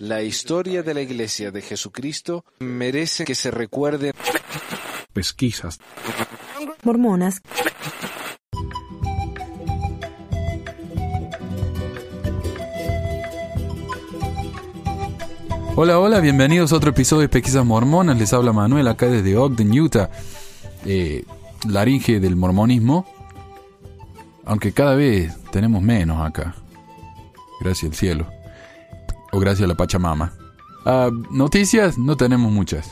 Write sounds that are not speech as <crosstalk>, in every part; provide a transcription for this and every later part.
La historia de la Iglesia de Jesucristo merece que se recuerde. Pesquisas. Mormonas. Hola, hola, bienvenidos a otro episodio de Pesquisas Mormonas. Les habla Manuel acá desde Ogden, Utah. Eh, laringe del mormonismo. Aunque cada vez tenemos menos acá. Gracias al cielo. O gracias a la Pachamama. Ah, noticias, no tenemos muchas.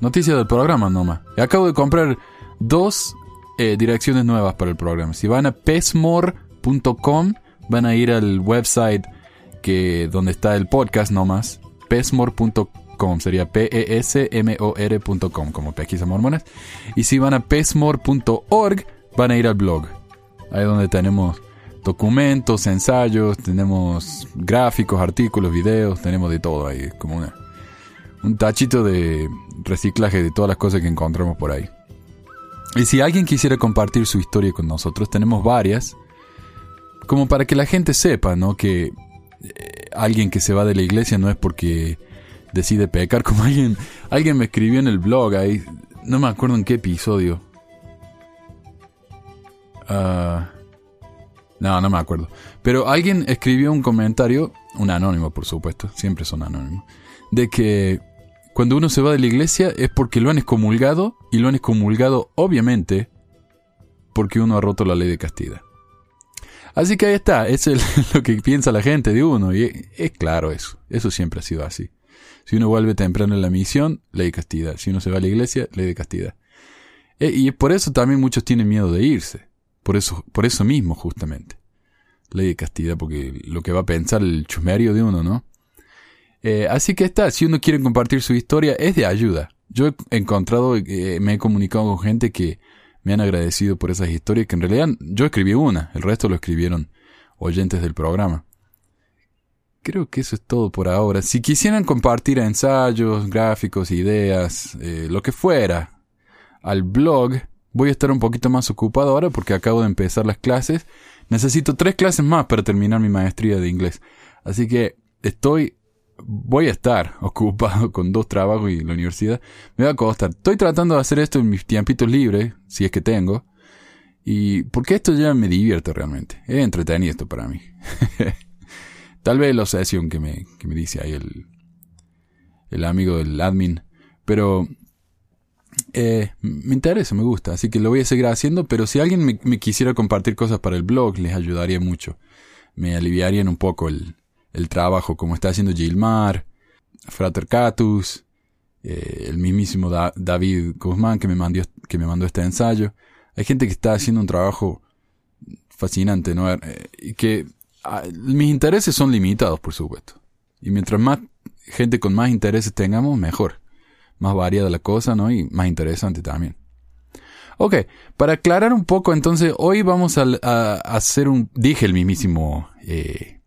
Noticias del programa nomás. Acabo de comprar dos eh, direcciones nuevas para el programa. Si van a pesmore.com, van a ir al website que donde está el podcast nomás. pesmore.com sería P-E-S-M-O-R.com como pesquisa mormonas. Y si van a pesmore.org, van a ir al blog. Ahí donde tenemos documentos, ensayos, tenemos gráficos, artículos, videos, tenemos de todo ahí, como una, un tachito de reciclaje de todas las cosas que encontramos por ahí. Y si alguien quisiera compartir su historia con nosotros, tenemos varias, como para que la gente sepa, ¿no? Que eh, alguien que se va de la iglesia no es porque decide pecar, <laughs> como alguien, alguien me escribió en el blog ahí, no me acuerdo en qué episodio. Ah, no, no me acuerdo. Pero alguien escribió un comentario, un anónimo por supuesto, siempre son anónimos, de que cuando uno se va de la iglesia es porque lo han excomulgado y lo han excomulgado obviamente porque uno ha roto la ley de castidad. Así que ahí está, es <laughs> lo que piensa la gente de uno y es claro eso, eso siempre ha sido así. Si uno vuelve temprano en la misión, ley de castidad. Si uno se va a la iglesia, ley de castidad. E, y por eso también muchos tienen miedo de irse. Por eso, por eso mismo, justamente. Ley de castidad, porque lo que va a pensar el chusmeario de uno, ¿no? Eh, así que está, si uno quiere compartir su historia, es de ayuda. Yo he encontrado, eh, me he comunicado con gente que me han agradecido por esas historias, que en realidad yo escribí una, el resto lo escribieron oyentes del programa. Creo que eso es todo por ahora. Si quisieran compartir ensayos, gráficos, ideas, eh, lo que fuera, al blog, voy a estar un poquito más ocupado ahora porque acabo de empezar las clases. Necesito tres clases más para terminar mi maestría de inglés. Así que estoy, voy a estar <laughs> ocupado con dos trabajos y la universidad. Me va a costar. Estoy tratando de hacer esto en mis tiempitos libres, si es que tengo. Y porque esto ya me divierte realmente. Es entretenido esto para mí. <laughs> Tal vez la obsesión que me, que me dice ahí el, el amigo del admin. Pero eh, me interesa, me gusta, así que lo voy a seguir haciendo, pero si alguien me, quisiera compartir cosas para el blog, les ayudaría mucho. Me aliviarían un poco el, trabajo, como está haciendo Gilmar, Frater Catus, eh, el mismísimo David Guzmán que me, mandó, que me mandó este ensayo. Hay gente que está haciendo un trabajo fascinante, ¿no? Eh, que Ah, mis intereses son limitados, por supuesto. Y mientras más gente con más intereses tengamos, mejor. Más variada la cosa, ¿no? Y más interesante también. Ok, para aclarar un poco, entonces, hoy vamos a, hacer un... Dije el mismísimo... Eh,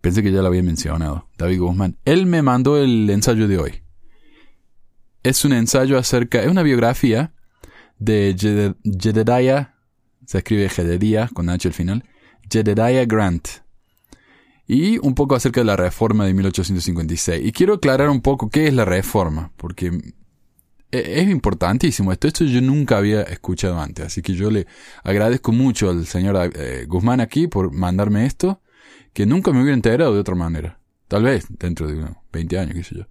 pensé que ya lo había mencionado, David Guzmán. Él me mandó el ensayo de hoy. Es un ensayo acerca... Es una biografía de Jedediah... Se escribe Jedediah con H al final. Jedediah Grant y un poco acerca de la reforma de 1856. Y quiero aclarar un poco qué es la reforma, porque e, es importantísimo esto. Esto yo nunca había escuchado antes, así que yo le agradezco mucho al señor eh, Guzmán aquí por mandarme esto, que nunca me hubiera enterado de otra manera. Tal vez dentro de unos 20 años, qué sé yo.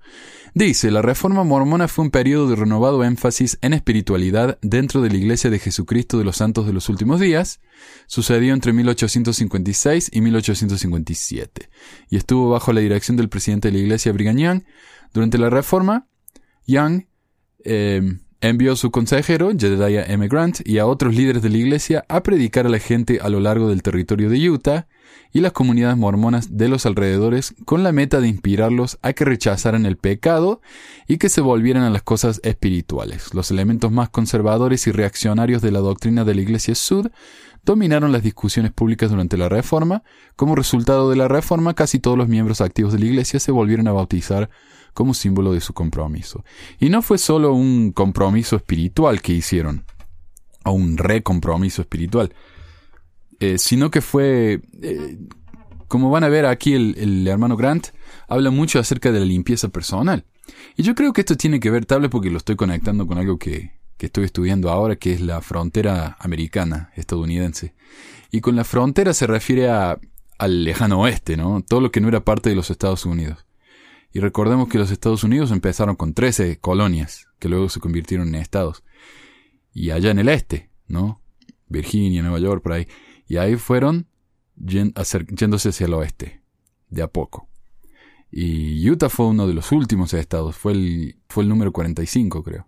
Dice, la reforma mormona fue un periodo de renovado énfasis en espiritualidad dentro de la Iglesia de Jesucristo de los Santos de los Últimos Días. Sucedió entre 1856 y 1857 y estuvo bajo la dirección del presidente de la Iglesia, Brigham Young. Durante la reforma, Young eh, envió a su consejero, Jedediah M. Grant, y a otros líderes de la Iglesia a predicar a la gente a lo largo del territorio de Utah y las comunidades mormonas de los alrededores con la meta de inspirarlos a que rechazaran el pecado y que se volvieran a las cosas espirituales. Los elementos más conservadores y reaccionarios de la doctrina de la Iglesia Sud dominaron las discusiones públicas durante la Reforma. Como resultado de la Reforma, casi todos los miembros activos de la Iglesia se volvieron a bautizar como símbolo de su compromiso. Y no fue solo un compromiso espiritual que hicieron, o un recompromiso espiritual, eh, sino que fue eh, como van a ver aquí el, el hermano Grant, habla mucho acerca de la limpieza personal. Y yo creo que esto tiene que ver, tal porque lo estoy conectando con algo que, que estoy estudiando ahora, que es la frontera americana, estadounidense. Y con la frontera se refiere a, al lejano oeste, ¿no? Todo lo que no era parte de los Estados Unidos. Y recordemos que los Estados Unidos empezaron con 13 colonias, que luego se convirtieron en estados. Y allá en el este, ¿no? Virginia, Nueva York, por ahí. Y ahí fueron yéndose hacia el oeste, de a poco. Y Utah fue uno de los últimos estados, fue el, fue el número 45, creo.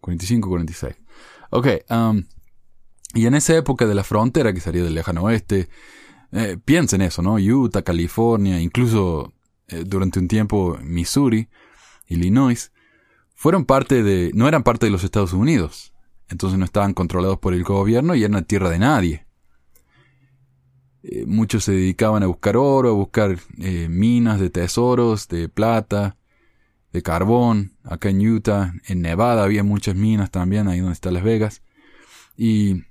45, 46. Ok, um, y en esa época de la frontera, que salía del lejano oeste, eh, piensen eso, ¿no? Utah, California, incluso eh, durante un tiempo Missouri, Illinois, fueron parte de, no eran parte de los Estados Unidos. Entonces no estaban controlados por el gobierno y eran tierra de nadie. Eh, muchos se dedicaban a buscar oro, a buscar eh, minas de tesoros, de plata, de carbón. Acá en Utah, en Nevada había muchas minas también, ahí donde está Las Vegas. Y,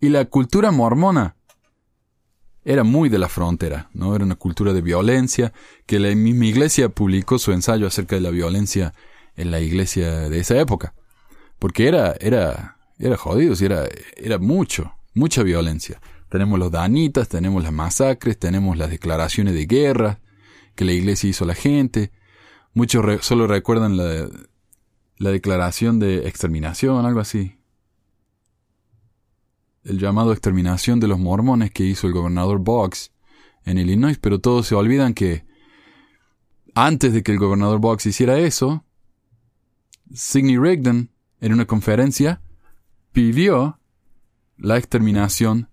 y la cultura mormona era muy de la frontera, ¿no? Era una cultura de violencia, que la misma iglesia publicó su ensayo acerca de la violencia en la iglesia de esa época. Porque era, era, era jodido, era, era mucho, mucha violencia. Tenemos los danitas, tenemos las masacres, tenemos las declaraciones de guerra que la iglesia hizo a la gente. Muchos solo recuerdan la, la declaración de exterminación, algo así. El llamado exterminación de los mormones que hizo el gobernador Boggs en Illinois, pero todos se olvidan que antes de que el gobernador Boggs hiciera eso, Sidney Rigdon, en una conferencia, pidió la exterminación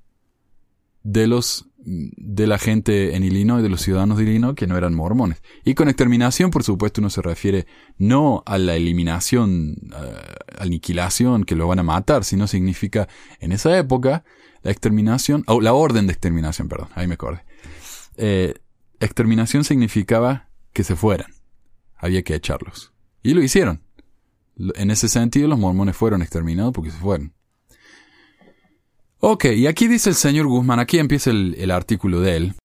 de los de la gente en Illinois, de los ciudadanos de Illinois que no eran mormones. Y con exterminación, por supuesto, uno se refiere no a la eliminación, aniquilación, que lo van a matar, sino significa, en esa época, la exterminación, o la orden de exterminación, perdón, ahí me acordé. Eh, exterminación significaba que se fueran. Había que echarlos. Y lo hicieron. En ese sentido, los mormones fueron exterminados porque se fueron. Ok, y aquí dice el señor Guzmán, aquí empieza el, artículo de él,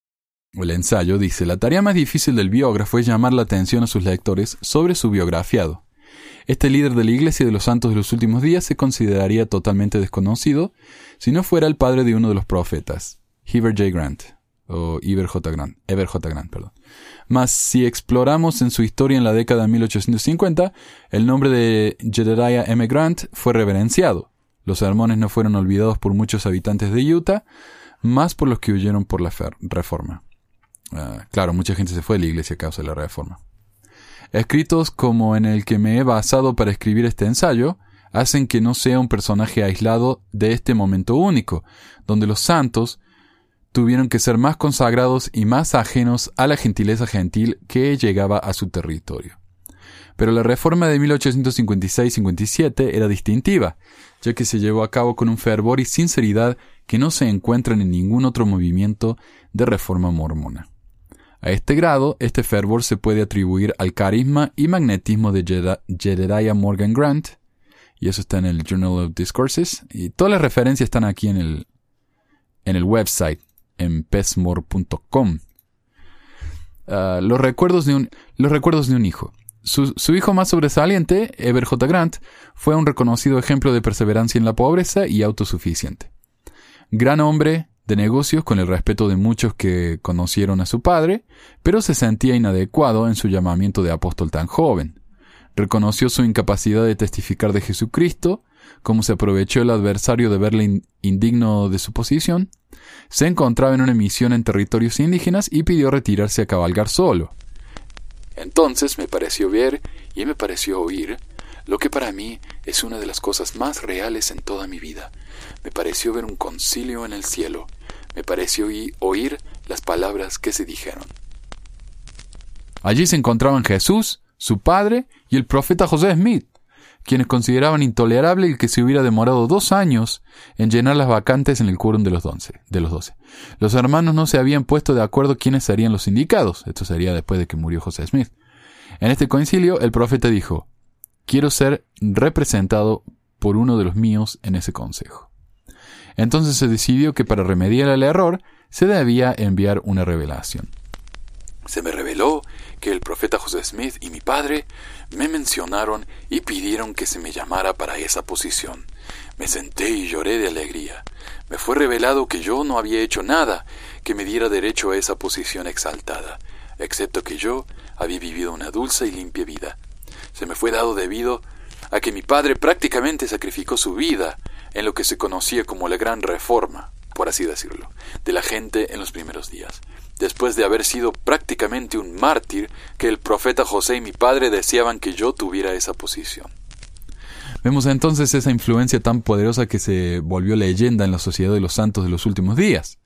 o el ensayo, dice, la tarea más difícil del biógrafo es llamar la atención a sus lectores sobre su biografiado. Este líder de la Iglesia de los Santos de los últimos días se consideraría totalmente desconocido si no fuera el padre de uno de los profetas, Heber J. Grant, o Eber J. Grant, Eber J. Grant, perdón. Mas si exploramos en su historia en la década de 1850, el nombre de Jedediah M. Grant fue reverenciado. Los sermones no fueron olvidados por muchos habitantes de Utah, más por los que huyeron por la reforma. Ah, claro, mucha gente se fue de la iglesia a causa de la reforma. Escritos como en el que me he basado para escribir este ensayo, hacen que no sea un personaje aislado de este momento único, donde los santos tuvieron que ser más consagrados y más ajenos a la gentileza gentil que llegaba a su territorio. Pero la reforma de 1856-57 era distintiva, ya que se llevó a cabo con un fervor y sinceridad que no se encuentran en ningún otro movimiento de reforma mormona. A este grado, este fervor se puede atribuir al carisma y magnetismo de Jedediah Morgan Grant, y eso está en el Journal of Discourses, y todas las referencias están aquí en el, en el website, en pesmore.com. Ah, los, los recuerdos de un hijo. Su, hijo más sobresaliente, Eber J. Grant, fue un reconocido ejemplo de perseverancia en la pobreza y autosuficiente. Gran hombre de negocios con el respeto de muchos que conocieron a su padre, pero se sentía inadecuado en su llamamiento de apóstol tan joven. Reconoció su incapacidad de testificar de Jesucristo, como se aprovechó el adversario de verle indigno de su posición, se encontraba en una misión en territorios indígenas y pidió retirarse a cabalgar solo. Entonces me pareció ver y me pareció oír lo que para mí es una de las cosas más reales en toda mi vida. Me pareció ver un concilio en el cielo. Me pareció oír las palabras que se dijeron. Allí se encontraban Jesús, su padre y el profeta José Smith, quienes consideraban intolerable el que se hubiera demorado dos años en llenar las vacantes en el quórum de los doce. De los, doce. los hermanos no se habían puesto de acuerdo quiénes serían los indicados. Esto sería después de que murió José Smith. En este concilio, el profeta dijo, quiero ser representado por uno de los míos en ese consejo. Entonces se decidió que para remediar el error se debía enviar una revelación. Se me reveló que el profeta José Smith y mi padre me mencionaron y pidieron que se me llamara para esa posición. Me senté y lloré de alegría. Me fue revelado que yo no había hecho nada que me diera derecho a esa posición exaltada, excepto que yo había vivido una dulce y limpia vida. Se me fue dado debido a que mi padre prácticamente sacrificó su vida en lo que se conocía como la gran reforma, por así decirlo, de la gente en los primeros días, después de haber sido prácticamente un mártir que el profeta José y mi padre deseaban que yo tuviera esa posición. Vemos entonces esa influencia tan poderosa que se volvió leyenda en la sociedad de los santos de los últimos días.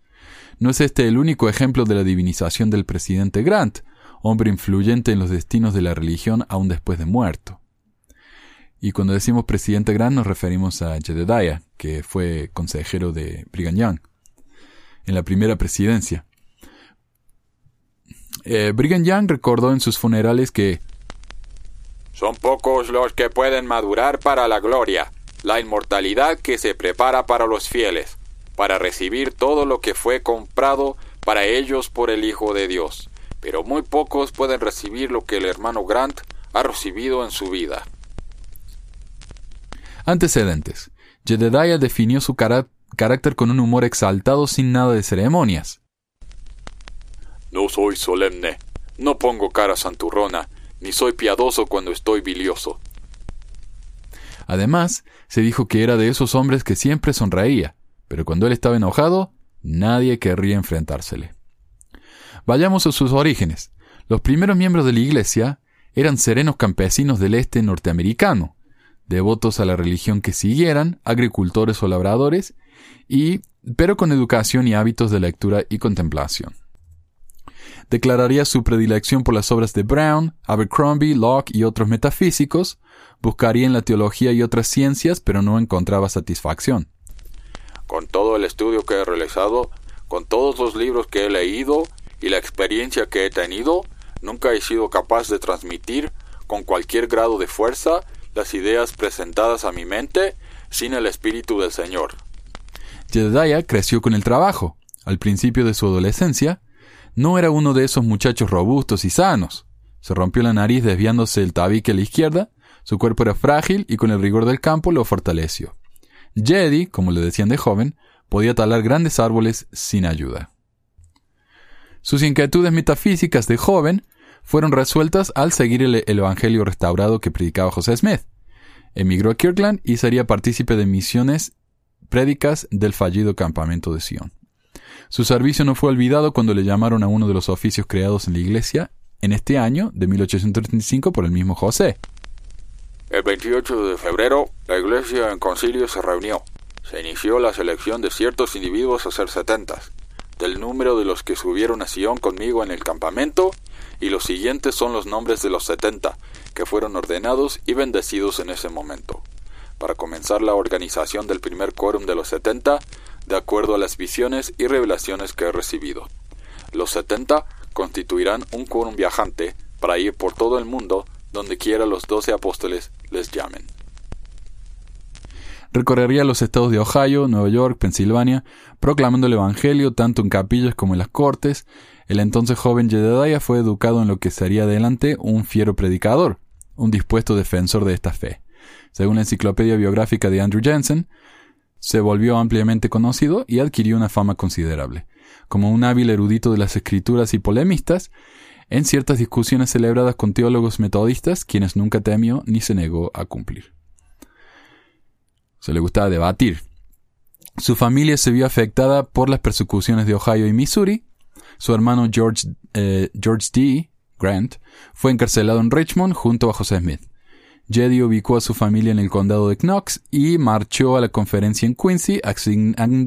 No es este el único ejemplo de la divinización del presidente Grant, hombre influyente en los destinos de la religión aún después de muerto. Y cuando decimos presidente Grant nos referimos a Jedediah, que fue consejero de Brigham Young en la primera presidencia. Eh, Brigham Young recordó en sus funerales que son pocos los que pueden madurar para la gloria, la inmortalidad que se prepara para los fieles, para recibir todo lo que fue comprado para ellos por el Hijo de Dios. Pero muy pocos pueden recibir lo que el hermano Grant ha recibido en su vida. Antecedentes. Jedediah definió su carácter con un humor exaltado sin nada de ceremonias. No soy solemne, no pongo cara santurrona, ni soy piadoso cuando estoy bilioso. Además, se dijo que era de esos hombres que siempre sonreía, pero cuando él estaba enojado, nadie querría enfrentársele. Vayamos a sus orígenes. Los primeros miembros de la Iglesia eran serenos campesinos del este norteamericano, devotos a la religión que siguieran, agricultores o labradores, y pero con educación y hábitos de lectura y contemplación declararía su predilección por las obras de Brown, Abercrombie, Locke y otros metafísicos, buscaría en la teología y otras ciencias, pero no encontraba satisfacción. Con todo el estudio que he realizado, con todos los libros que he leído y la experiencia que he tenido, nunca he sido capaz de transmitir con cualquier grado de fuerza las ideas presentadas a mi mente sin el Espíritu del Señor. Jedediah creció con el trabajo. Al principio de su adolescencia, no era uno de esos muchachos robustos y sanos. Se rompió la nariz desviándose el tabique a la izquierda, su cuerpo era frágil y con el rigor del campo lo fortaleció. Jedi, como le decían de joven, podía talar grandes árboles sin ayuda. Sus inquietudes metafísicas de joven fueron resueltas al seguir el, evangelio restaurado que predicaba José Smith. Emigró a Kirkland y sería partícipe de misiones prédicas del fallido campamento de Sion. Su servicio no fue olvidado cuando le llamaron a uno de los oficios creados en la iglesia en este año de 1835 por el mismo José. El 28 de febrero, la iglesia en concilio se reunió. Se inició la selección de ciertos individuos a ser setentas, del número de los que subieron a Sion conmigo en el campamento, y los siguientes son los nombres de los setenta, que fueron ordenados y bendecidos en ese momento. Para comenzar la organización del primer quórum de los setenta, de acuerdo a las visiones y revelaciones que he recibido. Los setenta constituirán un quórum viajante para ir por todo el mundo donde quiera los doce apóstoles les llamen. Recorrería los estados de Ohio, Nueva York, Pensilvania, proclamando el Evangelio tanto en capillas como en las cortes. El entonces joven Jedediah fue educado en lo que sería adelante un fiero predicador, un dispuesto defensor de esta fe. Según la enciclopedia biográfica de Andrew Jensen, se volvió ampliamente conocido y adquirió una fama considerable. Como un hábil erudito de las escrituras y polemistas, en ciertas discusiones celebradas con teólogos metodistas, quienes nunca temió ni se negó a cumplir. Se le gustaba debatir. Su familia se vio afectada por las persecuciones de Ohio y Missouri. Su hermano George, eh, D. Grant fue encarcelado en Richmond junto a José Smith. Jedi ubicó a su familia en el condado de Knox y marchó a la conferencia en Quincy,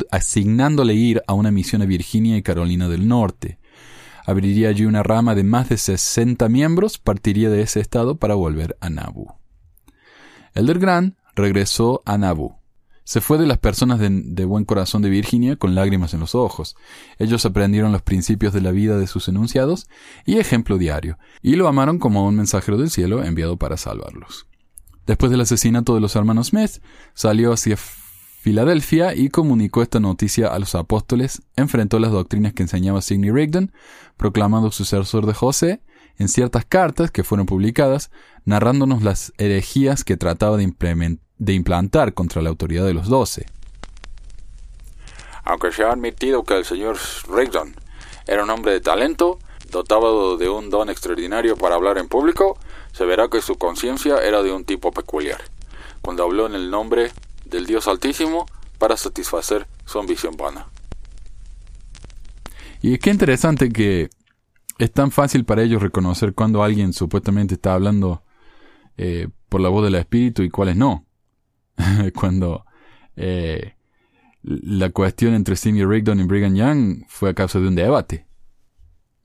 asignándole ir a una misión a Virginia y Carolina del Norte. Abriría allí una rama de más de 60 miembros, partiría de ese estado para volver a Nauvoo. Elder Grant regresó a Nauvoo. Se fue de las personas de, de, buen corazón de Virginia con lágrimas en los ojos. Ellos aprendieron los principios de la vida de sus enunciados y ejemplo diario, y lo amaron como un mensajero del cielo enviado para salvarlos. Después del asesinato de los hermanos Smith, salió hacia Filadelfia y comunicó esta noticia a los apóstoles, enfrentó las doctrinas que enseñaba Sidney Rigdon, proclamando sucesor de José, en ciertas cartas que fueron publicadas, narrándonos las herejías que trataba de, de implantar contra la autoridad de los doce. Aunque se ha admitido que el señor Rigdon era un hombre de talento, dotado de un don extraordinario para hablar en público, se verá que su conciencia era de un tipo peculiar. Cuando habló en el nombre del Dios Altísimo para satisfacer su ambición vana. Y qué interesante que es tan fácil para ellos reconocer cuando alguien supuestamente está hablando eh, por la voz del Espíritu y cuáles no. <laughs> cuando eh, la cuestión entre Sidney Rigdon y Brigham Young fue a causa de un debate.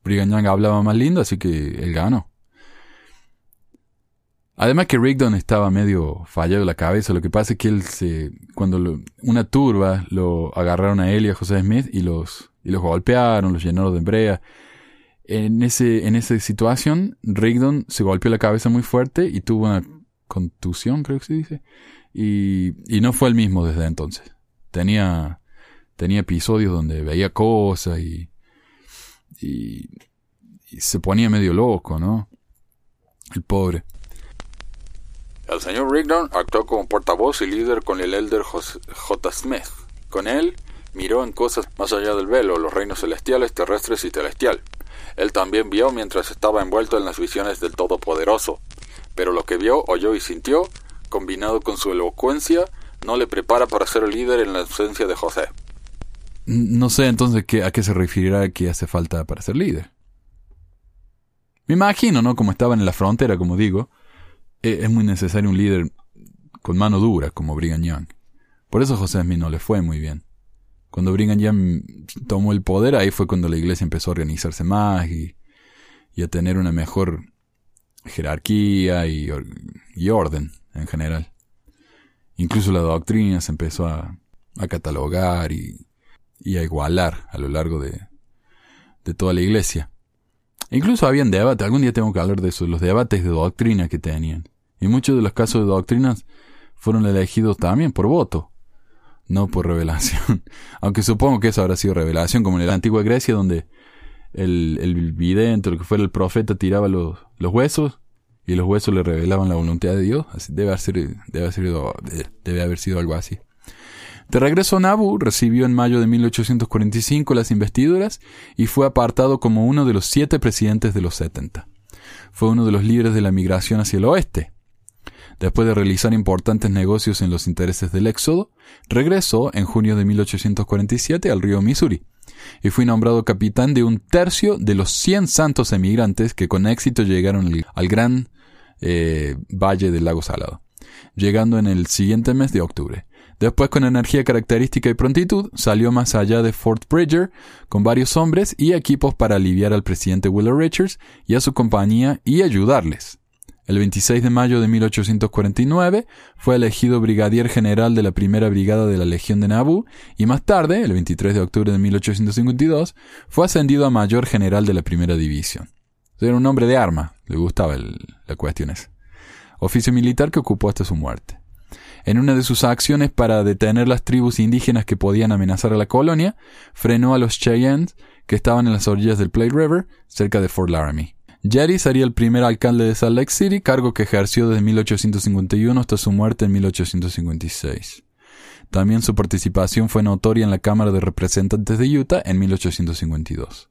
Brigham Young hablaba más lindo, así que él ganó. Además que Rigdon estaba medio fallado la cabeza. Lo que pasa es que él se, cuando una turba lo agarraron a él y a José Smith y los, y los golpearon, los llenaron de brea. En ese, en esa situación, Rigdon se golpeó la cabeza muy fuerte y tuvo una contusión, creo que se dice. Y, y no fue el mismo desde entonces. Tenía, tenía episodios donde veía cosas y, y se ponía medio loco, ¿no? El pobre. El señor Rigdon actuó como portavoz y líder con el elder J. Smith. Con él miró en cosas más allá del velo, los reinos celestiales, terrestres y celestial. Él también vio mientras estaba envuelto en las visiones del Todopoderoso. Pero lo que vio, oyó y sintió, combinado con su elocuencia, no le prepara para ser líder en la ausencia de José. No sé entonces a qué se referirá que hace falta para ser líder. Me imagino, ¿no? Como estaban en la frontera, como digo, es muy necesario un líder con mano dura como Brigham Young. Por eso José Smith no le fue muy bien. Cuando Brigham Young tomó el poder, ahí fue cuando la iglesia empezó a organizarse más y, a tener una mejor jerarquía y, orden en general. Incluso la doctrina se empezó a, catalogar y, a igualar a lo largo de, de toda la iglesia. Incluso habían debates, algún día tengo que hablar de eso, los debates de doctrina que tenían. Y muchos de los casos de doctrinas fueron elegidos también por voto, no por revelación. <laughs> Aunque supongo que eso habrá sido revelación, como en la antigua Grecia, donde el, el vidente, lo que fuera el profeta, tiraba los, huesos y los huesos le revelaban la voluntad de Dios. debe, haber sido, debe haber sido algo así. De regreso a Nabu, recibió en mayo de 1845 las investiduras y fue apartado como uno de los siete presidentes de los 70. Fue uno de los líderes de la migración hacia el oeste. Después de realizar importantes negocios en los intereses del Éxodo, regresó en junio de 1847 al río Missouri y fue nombrado capitán de un tercio de los 100 santos emigrantes que con éxito llegaron al gran eh, valle del lago Salado, llegando en el siguiente mes de octubre. Después, con energía característica y prontitud, salió más allá de Fort Bridger con varios hombres y equipos para aliviar al presidente Willow Richards y a su compañía y ayudarles. El 26 de mayo de 1849 fue elegido brigadier general de la primera brigada de la Legión de Nabu y más tarde, el 23 de octubre de 1852, fue ascendido a mayor general de la primera división. Era un hombre de arma, le gustaba la cuestión esa. Oficio militar que ocupó hasta su muerte. En una de sus acciones para detener las tribus indígenas que podían amenazar a la colonia, frenó a los Cheyennes que estaban en las orillas del Platte River, cerca de Fort Laramie. Jerry sería el primer alcalde de Salt Lake City, cargo que ejerció desde 1851 hasta su muerte en 1856. También su participación fue notoria en la Cámara de Representantes de Utah en 1852.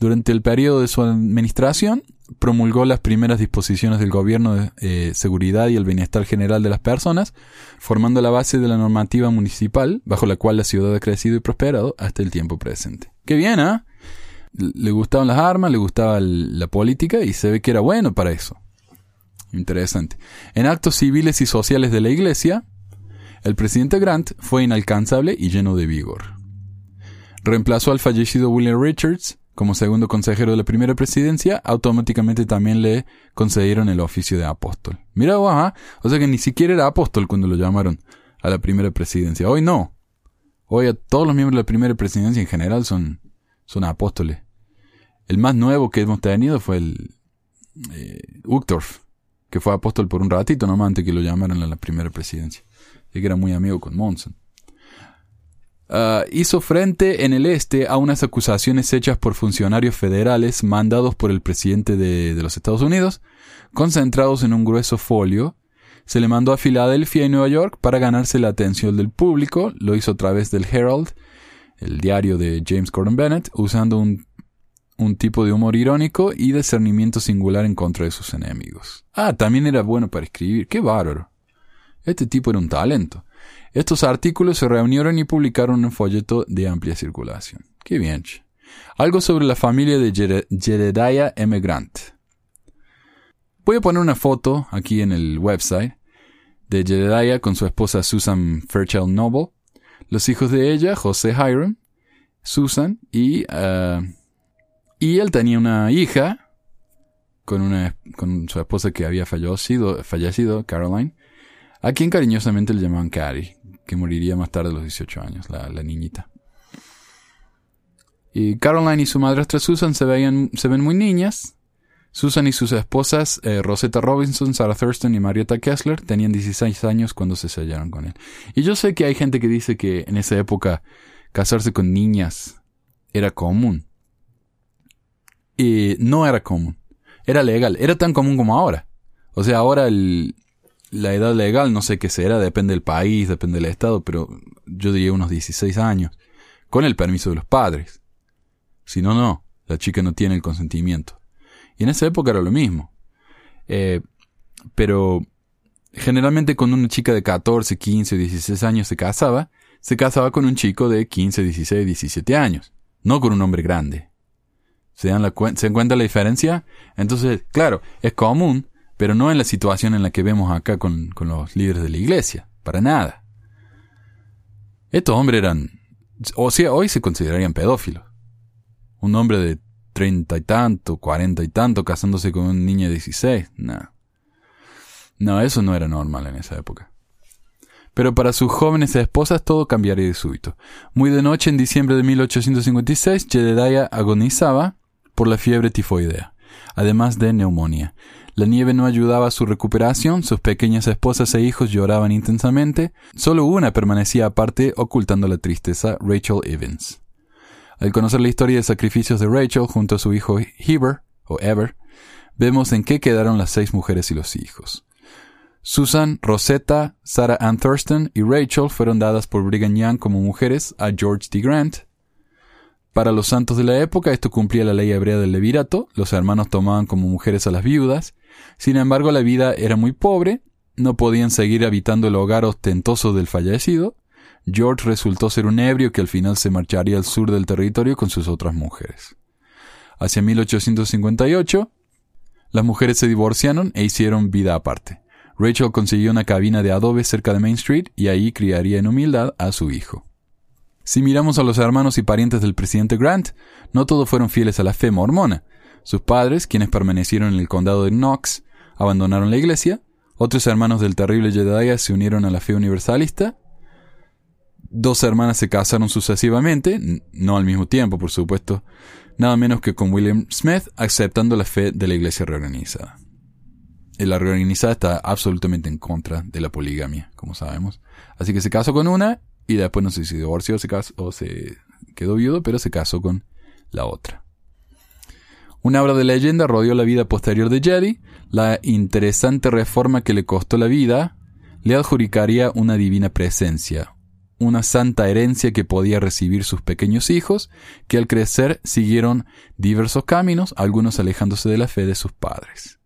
Durante el periodo de su administración, promulgó las primeras disposiciones del gobierno de eh, seguridad y el bienestar general de las personas, formando la base de la normativa municipal bajo la cual la ciudad ha crecido y prosperado hasta el tiempo presente. ¡Qué bien, ¿ah! Le gustaban las armas, le gustaba la política y se ve que era bueno para eso. Interesante. En actos civiles y sociales de la iglesia, el presidente Grant fue inalcanzable y lleno de vigor. Reemplazó al fallecido William Richards como segundo consejero de la primera presidencia, automáticamente también le concedieron el oficio de apóstol. Mira, ¿ah? o sea que ni siquiera era apóstol cuando lo llamaron a la primera presidencia. Hoy no. Hoy a todos los miembros de la primera presidencia en general son, son apóstoles. El más nuevo que hemos tenido fue el eh, que fue apóstol por un ratito nomás antes que lo llamaran a la primera presidencia. Y que era muy amigo con Monson. Ah, hizo frente en el este a unas acusaciones hechas por funcionarios federales mandados por el presidente de, los Estados Unidos, concentrados en un grueso folio. Se le mandó a Filadelfia y Nueva York para ganarse la atención del público. Lo hizo a través del Herald, el diario de James Gordon Bennett, usando un, un tipo de humor irónico y discernimiento singular en contra de sus enemigos. Ah, también era bueno para escribir. ¡Qué bárbaro! Este tipo era un talento. Estos artículos se reunieron y publicaron un folleto de amplia circulación. ¡Qué bien! Algo sobre la familia de Jedediah M. Grant. Voy a poner una foto aquí en el website de Jedediah con su esposa Susan Fairchild Noble, los hijos de ella, José Hiram, Susan y, ah, y él tenía una hija con, una, con su esposa que había fallecido, fallecido, Caroline, a quien cariñosamente le llamaban Carrie, que moriría más tarde a los 18 años, la, la niñita. Y Caroline y su madrastra Susan se, veían, se ven muy niñas. Susan y sus esposas, eh, Rosetta Robinson, Sarah Thurston y Marietta Kessler, tenían 16 años cuando se sellaron con él. Y yo sé que hay gente que dice que en esa época casarse con niñas era común. Y no era común. Era legal. Era tan común como ahora. O sea, ahora el- la edad legal, no sé qué será, depende del país, depende del estado, pero yo diría unos 16 años. Con el permiso de los padres. Si no, no. La chica no tiene el consentimiento. Y en esa época era lo mismo. Eh, pero generalmente cuando una chica de 14, 15, 16 años se casaba, se casaba con un chico de 15, 16, 17 años. No con un hombre grande. ¿Se dan, la cuen- ¿Se dan cuenta la diferencia? Entonces, claro, es común, pero no en la situación en la que vemos acá con, con los líderes de la iglesia. Para nada. Estos hombres eran, o sea, hoy se considerarían pedófilos. Un hombre de treinta y tanto, cuarenta y tanto, casándose con un niño de 16. No. No, eso no era normal en esa época. Pero para sus jóvenes esposas todo cambiaría de súbito. Muy de noche, en diciembre de 1856, Jedediah agonizaba por la fiebre tifoidea, además de neumonía. La nieve no ayudaba a su recuperación, sus pequeñas esposas e hijos lloraban intensamente, solo una permanecía aparte ocultando la tristeza, Rachel Evans. Al conocer la historia de sacrificios de Rachel junto a su hijo Heber, o Ever, vemos en qué quedaron las seis mujeres y los hijos. Susan, Rosetta, Sarah Ann Thurston y Rachel fueron dadas por Brigham Young como mujeres a George D. Grant. Para los santos de la época esto cumplía la ley hebrea del levirato, los hermanos tomaban como mujeres a las viudas, sin embargo la vida era muy pobre, no podían seguir habitando el hogar ostentoso del fallecido, George resultó ser un ebrio que al final se marcharía al sur del territorio con sus otras mujeres. Hacia 1858, las mujeres se divorciaron e hicieron vida aparte. Rachel consiguió una cabina de adobe cerca de Main Street y ahí criaría en humildad a su hijo. Si miramos a los hermanos y parientes del presidente Grant, no todos fueron fieles a la fe mormona. Sus padres, quienes permanecieron en el condado de Knox, abandonaron la iglesia. Otros hermanos del terrible Jedediah se unieron a la fe universalista. Dos hermanas se casaron sucesivamente, no al mismo tiempo, por supuesto, nada menos que con William Smith, aceptando la fe de la iglesia reorganizada. Y La reorganizada está absolutamente en contra de la poligamia, como sabemos. Así que se casó con una y después no sé si divorció se, casó, o se quedó viudo, pero se casó con la otra. Una obra de leyenda rodeó la vida posterior de Jerry. La interesante reforma que le costó la vida le adjudicaría una divina presencia, una santa herencia que podía recibir sus pequeños hijos, que al crecer siguieron diversos caminos, algunos alejándose de la fe de sus padres.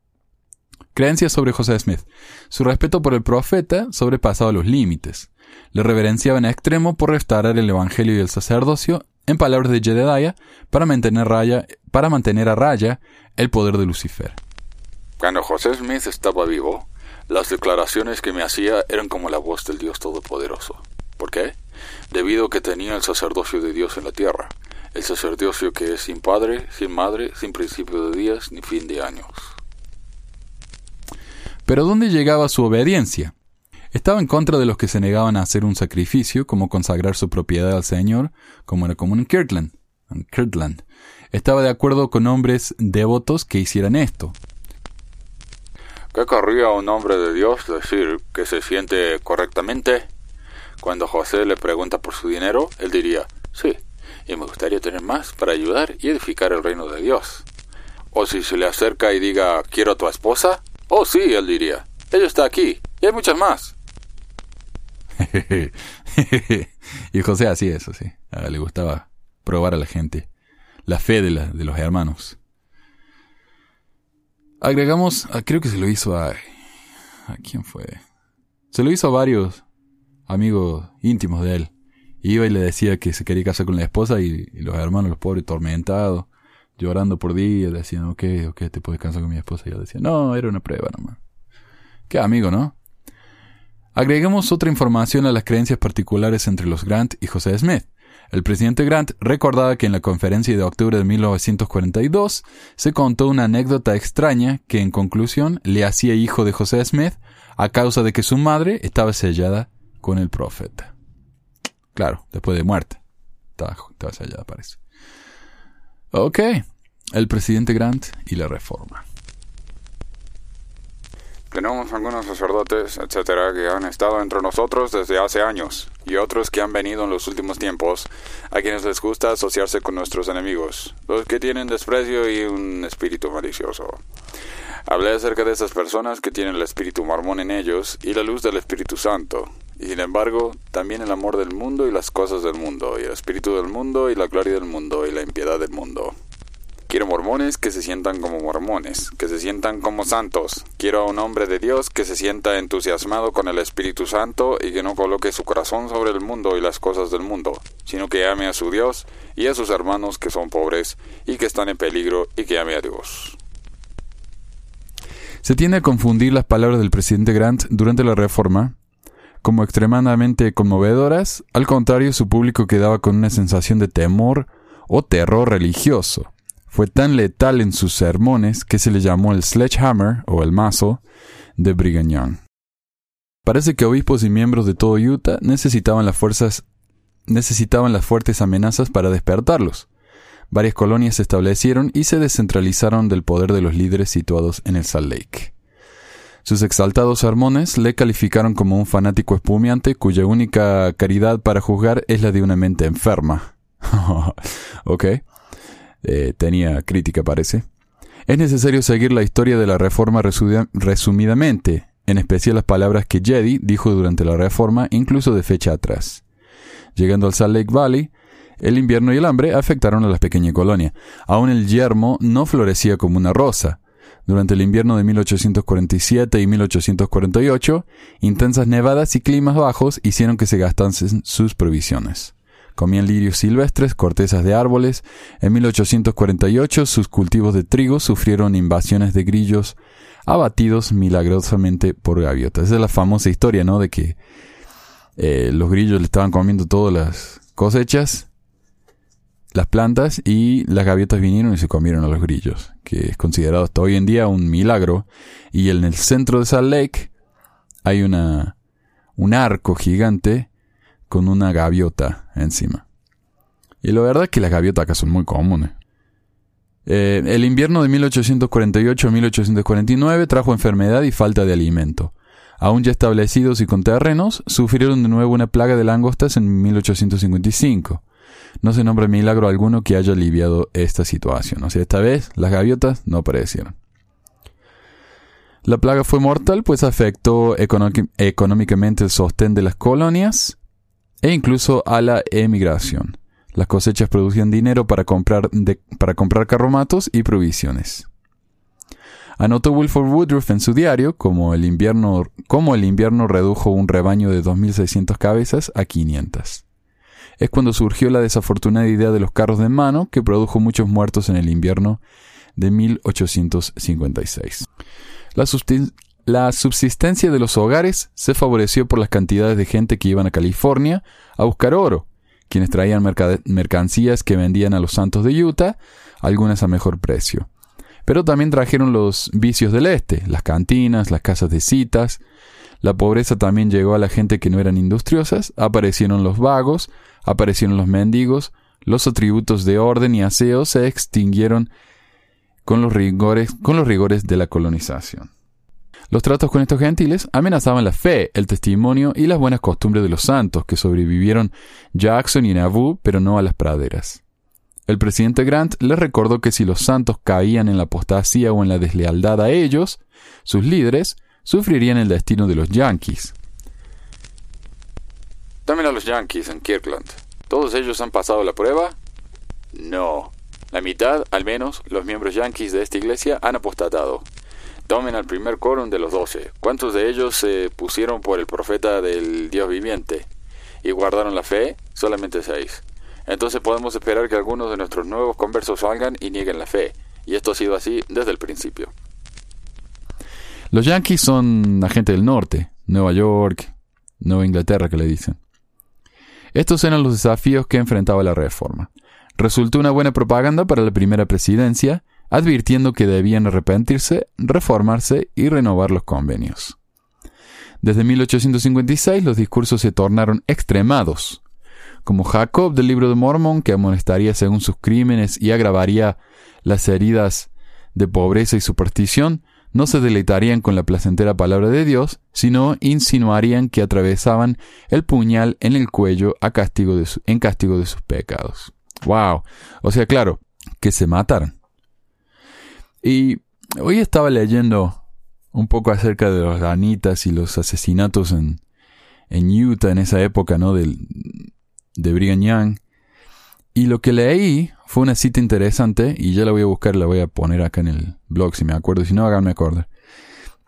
Creencias sobre José Smith. Su respeto por el profeta sobrepasaba los límites. Le reverenciaba en extremo por restaurar el evangelio y el sacerdocio, en palabras de Jedediah, para mantener, raya, para mantener a raya el poder de Lucifer. Cuando José Smith estaba vivo, las declaraciones que me hacía eran como la voz del Dios Todopoderoso. ¿Por qué? Debido a que tenía el sacerdocio de Dios en la tierra, el sacerdocio que es sin padre, sin madre, sin principio de días ni fin de años. Pero ¿dónde llegaba su obediencia? Estaba en contra de los que se negaban a hacer un sacrificio, como consagrar su propiedad al Señor, como era común en Kirtland. Estaba de acuerdo con hombres devotos que hicieran esto. ¿Qué querría un hombre de Dios decir que se siente correctamente Cuando José le pregunta por su dinero, él diría, sí, y me gustaría tener más para ayudar y edificar el reino de Dios. O si se le acerca y diga, quiero a tu esposa, oh sí, él diría, ella está aquí, y hay muchas más. <laughs> y José hacía eso, sí. le gustaba probar a la gente la fe de, los hermanos. Agregamos, creo que se lo hizo a... ¿A quién fue? Se lo hizo a varios amigos íntimos de él. Iba y le decía que se quería casar con la esposa y, los hermanos, los pobres, tormentados, llorando por días, decían, ok, ok, te puedes casar con mi esposa. Y yo decía, no, era una prueba nomás. Qué amigo, ¿no? Agregamos otra información a las creencias particulares entre los Grant y José Smith. El presidente Grant recordaba que en la conferencia de octubre de 1942 se contó una anécdota extraña que en conclusión le hacía hijo de José Smith a causa de que su madre estaba sellada con el profeta. Claro, después de muerte. Estaba, sellada, parece. Ok, el presidente Grant y la reforma. Tenemos algunos sacerdotes, etcétera, que han estado entre nosotros desde hace años, y otros que han venido en los últimos tiempos, a quienes les gusta asociarse con nuestros enemigos, los que tienen desprecio y un espíritu malicioso. Hablé acerca de esas personas que tienen el espíritu mormón en ellos y la luz del Espíritu Santo, y sin embargo, también el amor del mundo y las cosas del mundo, y el espíritu del mundo y la gloria del mundo y la impiedad del mundo. Quiero mormones que se sientan como mormones, que se sientan como santos. Quiero a un hombre de Dios que se sienta entusiasmado con el Espíritu Santo y que no coloque su corazón sobre el mundo y las cosas del mundo, sino que ame a su Dios y a sus hermanos que son pobres y que están en peligro y que ame a Dios. Se tiende a confundir las palabras del presidente Grant durante la reforma como extremadamente conmovedoras, al contrario su público quedaba con una sensación de temor o terror religioso fue tan letal en sus sermones que se le llamó el sledgehammer o el mazo de Brigham Young. Parece que obispos y miembros de todo Utah necesitaban las fuerzas necesitaban las fuertes amenazas para despertarlos. Varias colonias se establecieron y se descentralizaron del poder de los líderes situados en el Salt Lake. Sus exaltados sermones le calificaron como un fanático espumiante cuya única caridad para juzgar es la de una mente enferma. <laughs> ok. Eh, tenía crítica parece. Es necesario seguir la historia de la Reforma resumidamente, en especial las palabras que Jedi dijo durante la Reforma, incluso de fecha atrás. Llegando al Salt Lake Valley, el invierno y el hambre afectaron a la pequeña colonia. Aún el yermo no florecía como una rosa. Durante el invierno de 1847 y 1848, intensas nevadas y climas bajos hicieron que se gastasen sus provisiones. Comían lirios silvestres, cortezas de árboles. En 1848 sus cultivos de trigo sufrieron invasiones de grillos abatidos milagrosamente por gaviotas. Esa es la famosa historia, ¿no? De que eh, los grillos le estaban comiendo todas las cosechas, las plantas, y las gaviotas vinieron y se comieron a los grillos, que es considerado hasta hoy en día un milagro. Y en el centro de Salt Lake hay una, un arco gigante con una gaviota encima. Y la verdad es que las gaviotas acá son muy comunes. Eh, el invierno de 1848-1849 trajo enfermedad y falta de alimento. Aún ya establecidos y con terrenos, sufrieron de nuevo una plaga de langostas en 1855. No se nombra milagro alguno que haya aliviado esta situación. O sea, esta vez las gaviotas no aparecieron. La plaga fue mortal, pues afectó económicamente el sostén de las colonias e incluso a la emigración. Las cosechas producían dinero para comprar, para comprar carromatos y provisiones. Anotó Wilford Woodruff en su diario como el invierno, como el invierno redujo un rebaño de 2.600 cabezas a 500. Es cuando surgió la desafortunada idea de los carros de mano que produjo muchos muertos en el invierno de 1856. La, la subsistencia de los hogares se favoreció por las cantidades de gente que iban a California a buscar oro, quienes traían mercancías que vendían a los santos de Utah, algunas a mejor precio. Pero también trajeron los vicios del este, las cantinas, las casas de citas. La pobreza también llegó a la gente que no eran industriosas, aparecieron los vagos, aparecieron los mendigos, los atributos de orden y aseo se extinguieron con los rigores, con los rigores de la colonización. Los tratos con estos gentiles amenazaban la fe, el testimonio y las buenas costumbres de los santos que sobrevivieron Jackson y Nauvoo, pero no a las praderas. El presidente Grant les recordó que si los santos caían en la apostasía o en la deslealtad a ellos, sus líderes sufrirían el destino de los yankees. Tomen a los yankees en Kirkland. ¿Todos ellos han pasado la prueba? No. La mitad, al menos, los miembros yankees de esta iglesia han apostatado. Tomen al primer quórum de los doce. ¿Cuántos de ellos se pusieron por el profeta del Dios viviente y guardaron la fe? Solamente seis. Entonces podemos esperar que algunos de nuestros nuevos conversos salgan y nieguen la fe. Y esto ha sido así desde el principio. Los yankees son la gente del norte, Nueva York, Nueva Inglaterra que le dicen. Estos eran los desafíos que enfrentaba la reforma. Resultó una buena propaganda para la primera presidencia, advirtiendo que debían arrepentirse, reformarse y renovar los convenios. Desde 1856 los discursos se tornaron extremados, como Jacob del libro de Mormon, que amonestaría según sus crímenes y agravaría las heridas de pobreza y superstición, no se deleitarían con la placentera palabra de Dios, sino insinuarían que atravesaban el puñal en el cuello a castigo en castigo de sus pecados. Wow. O sea, claro, que se mataron. Y hoy estaba leyendo un poco acerca de los ranitas y los asesinatos en, en Utah en esa época, ¿no? Del, de Brigham Young. Y lo que leí fue una cita interesante, y ya la voy a buscar, la voy a poner acá en el blog si me acuerdo, si no, háganme acordar.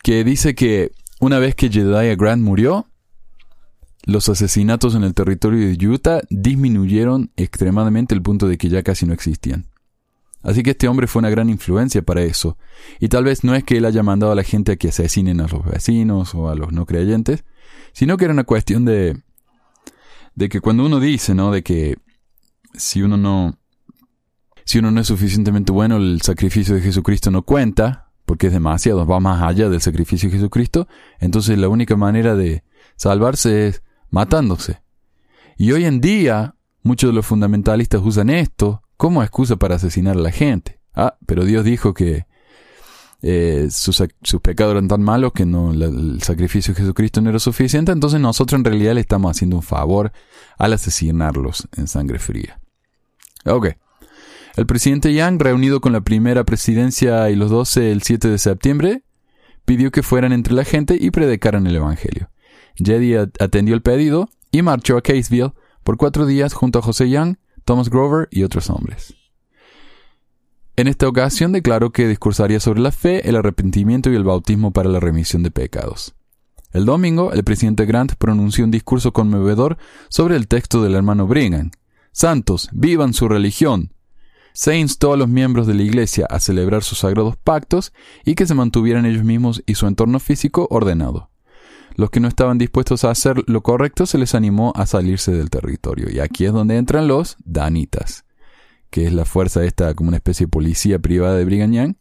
Que dice que una vez que Jedediah Grant murió, los asesinatos en el territorio de Utah disminuyeron extremadamente el punto de que ya casi no existían. Así que este hombre fue una gran influencia para eso. Y tal vez no es que él haya mandado a la gente a que asesinen a los vecinos o a los no creyentes, sino que era una cuestión de de que cuando uno dice, ¿no? De que si uno no, si uno no es suficientemente bueno, el sacrificio de Jesucristo no cuenta, porque es demasiado, va más allá del sacrificio de Jesucristo, entonces la única manera de salvarse es matándose. Y hoy en día, muchos de los fundamentalistas usan esto como excusa para asesinar a la gente. Ah, pero Dios dijo que eh, sus, pecados eran tan malos que no, el sacrificio de Jesucristo no era suficiente, entonces nosotros en realidad le estamos haciendo un favor al asesinarlos en sangre fría. Ok. El presidente Yang, reunido con la primera presidencia y los doce el 7 de septiembre, pidió que fueran entre la gente y predicaran el Evangelio. Jedi atendió el pedido y marchó a Caseville por cuatro días junto a José Young, Thomas Grover y otros hombres. En esta ocasión declaró que discursaría sobre la fe, el arrepentimiento y el bautismo para la remisión de pecados. El domingo, el presidente Grant pronunció un discurso conmovedor sobre el texto del hermano Brigham. Santos, vivan su religión. Se instó a los miembros de la Iglesia a celebrar sus sagrados pactos y que se mantuvieran ellos mismos y su entorno físico ordenado. Los que no estaban dispuestos a hacer lo correcto se les animó a salirse del territorio. Y aquí es donde entran los danitas que es la fuerza esta como una especie de policía privada de Brigham Young,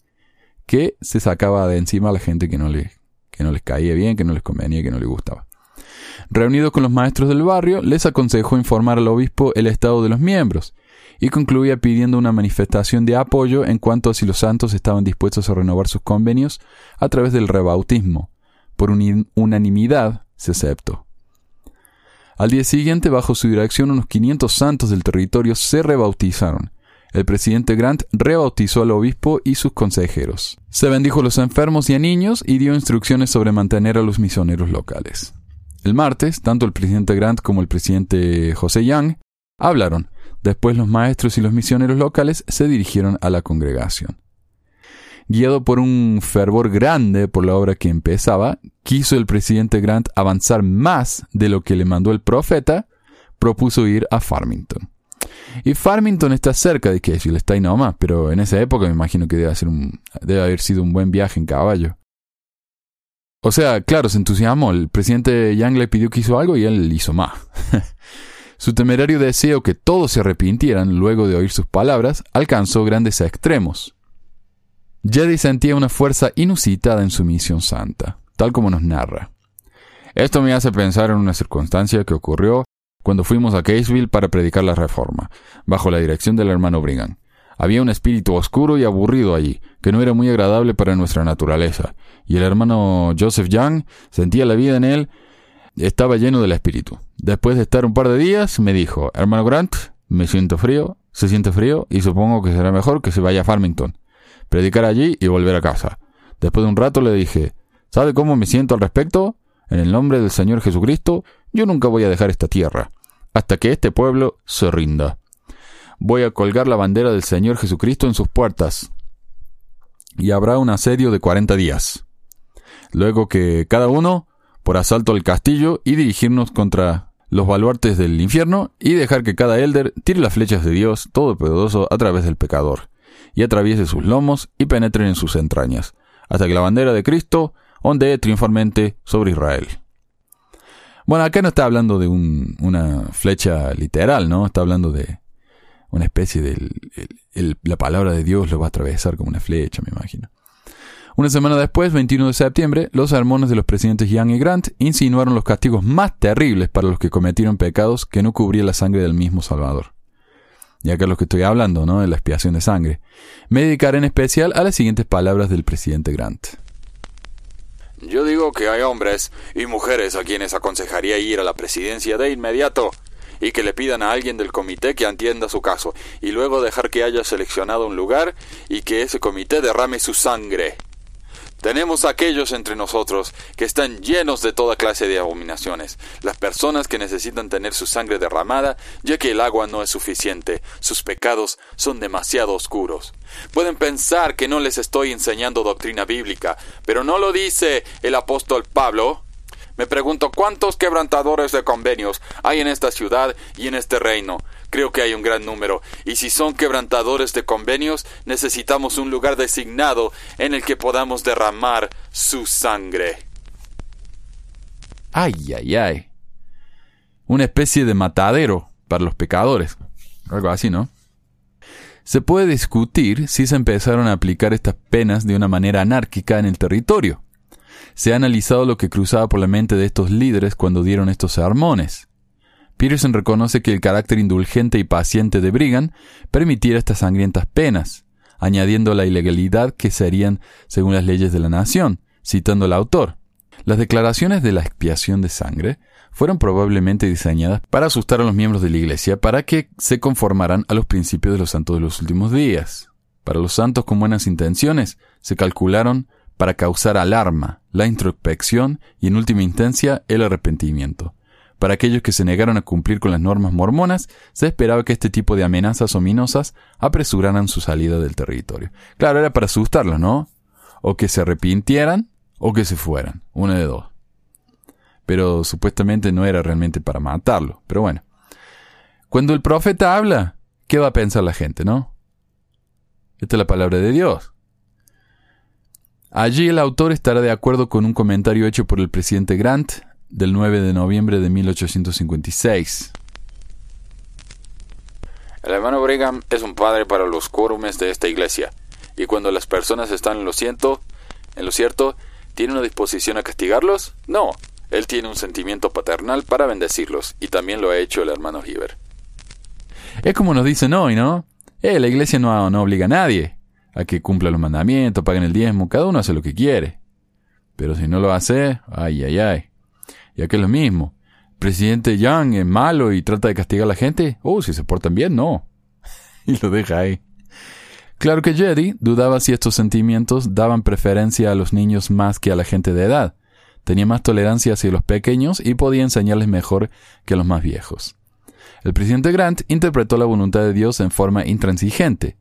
que se sacaba de encima a la gente que no, le, que no les caía bien, que no les convenía, que no les gustaba. Reunido con los maestros del barrio, les aconsejó informar al obispo el estado de los miembros, y concluía pidiendo una manifestación de apoyo en cuanto a si los santos estaban dispuestos a renovar sus convenios a través del rebautismo. Por unanimidad se aceptó. Al día siguiente, bajo su dirección, unos 500 santos del territorio se rebautizaron, el presidente Grant rebautizó al obispo y sus consejeros. Se bendijo a los enfermos y a niños y dio instrucciones sobre mantener a los misioneros locales. El martes, tanto el presidente Grant como el presidente José Young hablaron. Después los maestros y los misioneros locales se dirigieron a la congregación. Guiado por un fervor grande por la obra que empezaba, quiso el presidente Grant avanzar más de lo que le mandó el profeta, propuso ir a Farmington. Y Farmington está cerca de Caseville, está ahí nomás, pero en esa época me imagino que debe, debe haber sido un buen viaje en caballo. O sea, claro, se entusiasmó. El presidente Young le pidió que hizo algo y él hizo más. <laughs> Su temerario deseo que todos se arrepintieran luego de oír sus palabras alcanzó grandes extremos. Jedi sentía una fuerza inusitada en su misión santa, tal como nos narra. Esto me hace pensar en una circunstancia que ocurrió cuando fuimos a Caseville para predicar la reforma, bajo la dirección del hermano Brigham. Había un espíritu oscuro y aburrido allí, que no era muy agradable para nuestra naturaleza, y el hermano Joseph Young sentía la vida en él, estaba lleno del espíritu. Después de estar un par de días, me dijo, hermano Grant, me siento frío, se siente frío, y supongo que será mejor que se vaya a Farmington, predicar allí y volver a casa. Después de un rato le dije, ¿sabe cómo me siento al respecto? En el nombre del Señor Jesucristo, yo nunca voy a dejar esta tierra, hasta que este pueblo se rinda voy a colgar la bandera del Señor Jesucristo en sus puertas. Y habrá un asedio de cuarenta días. Luego que cada uno por asalto al castillo y dirigirnos contra los baluartes del infierno y dejar que cada elder tire las flechas de Dios Todopoderoso a través del pecador, y atraviese sus lomos y penetren en sus entrañas, hasta que la bandera de Cristo ondee triunfalmente sobre Israel. Bueno, acá no está hablando de una flecha literal, ¿no? Está hablando de, una especie de... la palabra de Dios lo va a atravesar como una flecha, me imagino. Una semana después, 21 de septiembre, los sermones de los presidentes Young y Grant insinuaron los castigos más terribles para los que cometieron pecados que no cubría la sangre del mismo Salvador. Y acá es lo que estoy hablando, ¿no? De la expiación de sangre. Me dedicaré en especial a las siguientes palabras del presidente Grant. Yo digo que hay hombres y mujeres a quienes aconsejaría ir a la presidencia de inmediato y que le pidan a alguien del comité que atienda su caso, y luego dejar que haya seleccionado un lugar y que ese comité derrame su sangre. Tenemos aquellos entre nosotros que están llenos de toda clase de abominaciones, las personas que necesitan tener su sangre derramada, ya que el agua no es suficiente, sus pecados son demasiado oscuros. Pueden pensar que no les estoy enseñando doctrina bíblica, pero no lo dice el apóstol Pablo, me pregunto cuántos quebrantadores de convenios hay en esta ciudad y en este reino. Creo que hay un gran número, y si son quebrantadores de convenios, necesitamos un lugar designado en el que podamos derramar su sangre. Ay, ay, ay. Una especie de matadero para los pecadores. Algo así, ¿no? Se puede discutir si se empezaron a aplicar estas penas de una manera anárquica en el territorio se ha analizado lo que cruzaba por la mente de estos líderes cuando dieron estos sermones. Peterson reconoce que el carácter indulgente y paciente de Brigham permitiera estas sangrientas penas, añadiendo la ilegalidad que serían según las leyes de la nación, citando al autor. Las declaraciones de la expiación de sangre fueron probablemente diseñadas para asustar a los miembros de la Iglesia para que se conformaran a los principios de los santos de los últimos días. Para los santos con buenas intenciones, se calcularon para causar alarma, la introspección y en última instancia el arrepentimiento. Para aquellos que se negaron a cumplir con las normas mormonas, se esperaba que este tipo de amenazas ominosas apresuraran su salida del territorio. Claro, era para asustarlos, ¿no? O que se arrepintieran o que se fueran, una de dos. Pero supuestamente no era realmente para matarlo, pero bueno. Cuando el profeta habla, ¿qué va a pensar la gente, no? Esta es la palabra de Dios. Allí el autor estará de acuerdo con un comentario hecho por el presidente Grant del 9 de noviembre de 1856. El hermano Brigham es un padre para los quórumes de esta iglesia, y cuando las personas están en lo, cierto, en lo cierto, ¿tiene una disposición a castigarlos? No, él tiene un sentimiento paternal para bendecirlos, y también lo ha hecho el hermano Heber. Es como nos dicen hoy, ¿no? Eh, la iglesia no, no obliga a nadie a que cumpla los mandamientos, paguen el diezmo, cada uno hace lo que quiere. Pero si no lo hace, ay, ay, ay. Y aquí es lo mismo. Presidente Young es malo y trata de castigar a la gente. Oh, si se portan bien, no. <laughs> y lo deja ahí. Claro que Jedi dudaba si estos sentimientos daban preferencia a los niños más que a la gente de edad. Tenía más tolerancia hacia los pequeños y podía enseñarles mejor que a los más viejos. El presidente Grant interpretó la voluntad de Dios en forma intransigente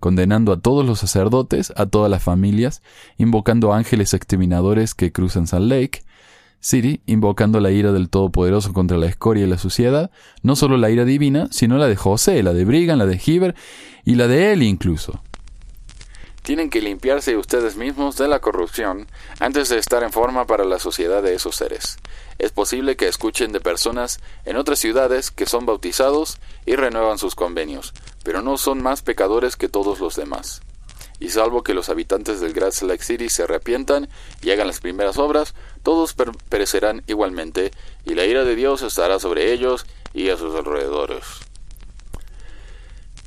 condenando a todos los sacerdotes, a todas las familias, invocando ángeles exterminadores que cruzan Salt Lake, City, invocando la ira del Todopoderoso contra la escoria y la suciedad, no solo la ira divina, sino la de José, la de Brigham, la de Heber y la de él incluso. Tienen que limpiarse ustedes mismos de la corrupción antes de estar en forma para la sociedad de esos seres. Es posible que escuchen de personas en otras ciudades que son bautizados y renuevan sus convenios, pero no son más pecadores que todos los demás. Y salvo que los habitantes del Great Lake City se arrepientan y hagan las primeras obras, todos perecerán igualmente, y la ira de Dios estará sobre ellos y a sus alrededores.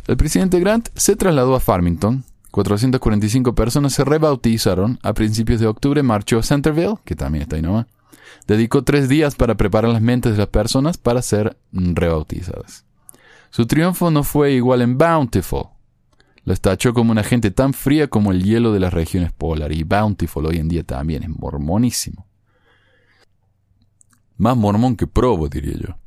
El presidente Grant se trasladó a Farmington. 445 personas se rebautizaron. A principios de octubre marchó a Centerville, que también está ahí nomás. Dedicó tres días para preparar las mentes de las personas para ser rebautizadas. Su triunfo no fue igual en Bountiful. Lo tachó como una gente tan fría como el hielo de las regiones polar. Y Bountiful hoy en día también es mormonísimo. Más mormón que probo, diría yo.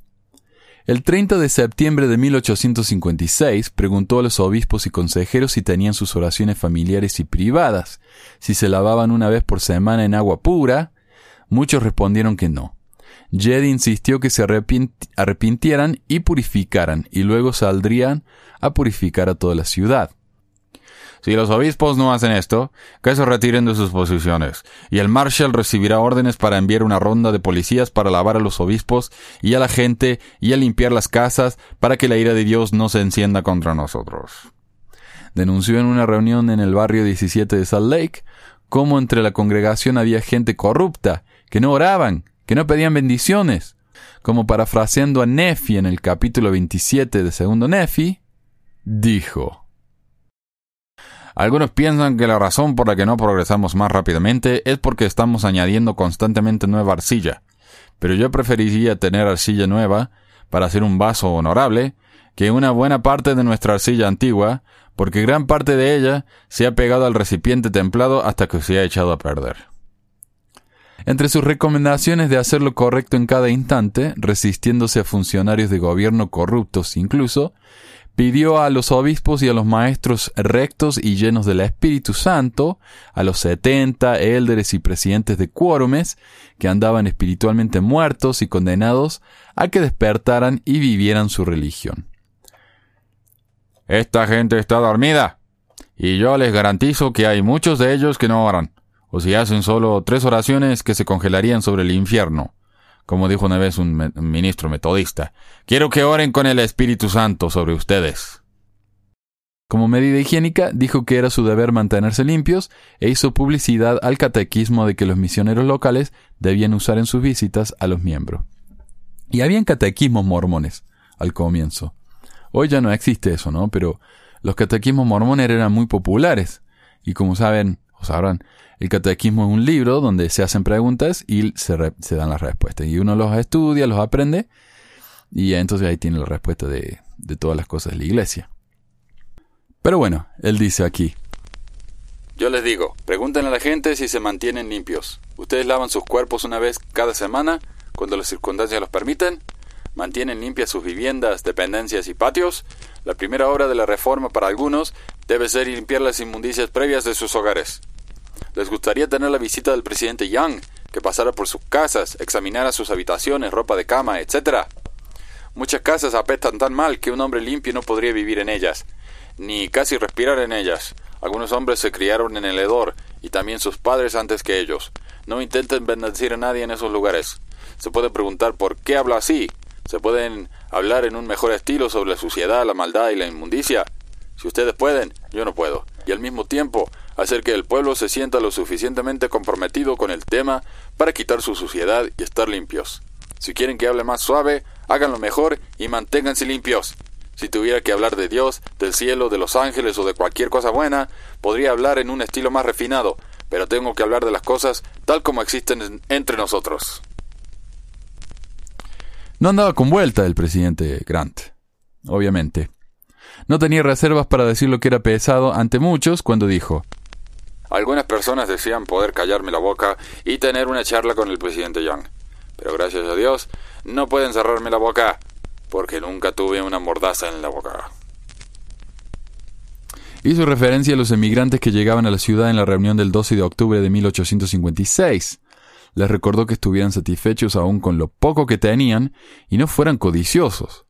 El 30 de septiembre de 1856 preguntó a los obispos y consejeros si tenían sus oraciones familiares y privadas, si se lavaban una vez por semana en agua pura. Muchos respondieron que no. Jed insistió que se arrepintieran y purificaran, y luego saldrían a purificar a toda la ciudad. Si los obispos no hacen esto, que se retiren de sus posiciones, y el Marshal recibirá órdenes para enviar una ronda de policías para lavar a los obispos y a la gente y a limpiar las casas para que la ira de Dios no se encienda contra nosotros. Denunció en una reunión en el barrio 17 de Salt Lake cómo entre la congregación había gente corrupta, que no oraban, que no pedían bendiciones. Como parafraseando a Nefi en el capítulo 27 de segundo Nefi, dijo, algunos piensan que la razón por la que no progresamos más rápidamente es porque estamos añadiendo constantemente nueva arcilla, pero yo preferiría tener arcilla nueva para hacer un vaso honorable que una buena parte de nuestra arcilla antigua, porque gran parte de ella se ha pegado al recipiente templado hasta que se ha echado a perder. Entre sus recomendaciones de hacer lo correcto en cada instante, resistiéndose a funcionarios de gobierno corruptos incluso, pidió a los obispos y a los maestros rectos y llenos del Espíritu Santo, a los setenta élderes y presidentes de quórumes, que andaban espiritualmente muertos y condenados, a que despertaran y vivieran su religión. Esta gente está dormida, y yo les garantizo que hay muchos de ellos que no oran, o si hacen solo tres oraciones que se congelarían sobre el infierno como dijo una vez un, ministro metodista. Quiero que oren con el Espíritu Santo sobre ustedes. Como medida higiénica, dijo que era su deber mantenerse limpios e hizo publicidad al catequismo de que los misioneros locales debían usar en sus visitas a los miembros. Y habían catequismos mormones al comienzo. Hoy ya no existe eso, ¿no? Pero los catequismos mormones eran muy populares. Y como saben, sabrán, el catequismo es un libro donde se hacen preguntas y se, dan las respuestas. Y uno los estudia, los aprende y entonces ahí tiene la respuesta de, de todas las cosas de la iglesia. Pero bueno, él dice aquí. Yo les digo, pregunten a la gente si se mantienen limpios. ¿Ustedes lavan sus cuerpos una vez cada semana cuando las circunstancias los permiten? ¿Mantienen limpias sus viviendas, dependencias y patios? La primera obra de la reforma para algunos debe ser limpiar las inmundicias previas de sus hogares. Les gustaría tener la visita del presidente Young, que pasara por sus casas, examinara sus habitaciones, ropa de cama, etc. Muchas casas apestan tan mal que un hombre limpio no podría vivir en ellas, ni casi respirar en ellas. Algunos hombres se criaron en el hedor, y también sus padres antes que ellos. No intenten bendecir a nadie en esos lugares. Se puede preguntar por qué habla así. Se pueden hablar en un mejor estilo sobre la suciedad, la maldad y la inmundicia. Si ustedes pueden, yo no puedo. Y al mismo tiempo, hacer que el pueblo se sienta lo suficientemente comprometido con el tema para quitar su suciedad y estar limpios. Si quieren que hable más suave, háganlo mejor y manténganse limpios. Si tuviera que hablar de Dios, del cielo, de los ángeles o de cualquier cosa buena, podría hablar en un estilo más refinado, pero tengo que hablar de las cosas tal como existen entre nosotros. No andaba con vuelta el presidente Grant, obviamente. No tenía reservas para decir lo que era pesado ante muchos cuando dijo, algunas personas decían poder callarme la boca y tener una charla con el presidente Young. Pero gracias a Dios, no pueden cerrarme la boca, porque nunca tuve una mordaza en la boca. Hizo referencia a los emigrantes que llegaban a la ciudad en la reunión del 12 de octubre de 1856. Les recordó que estuvieran satisfechos aún con lo poco que tenían y no fueran codiciosos.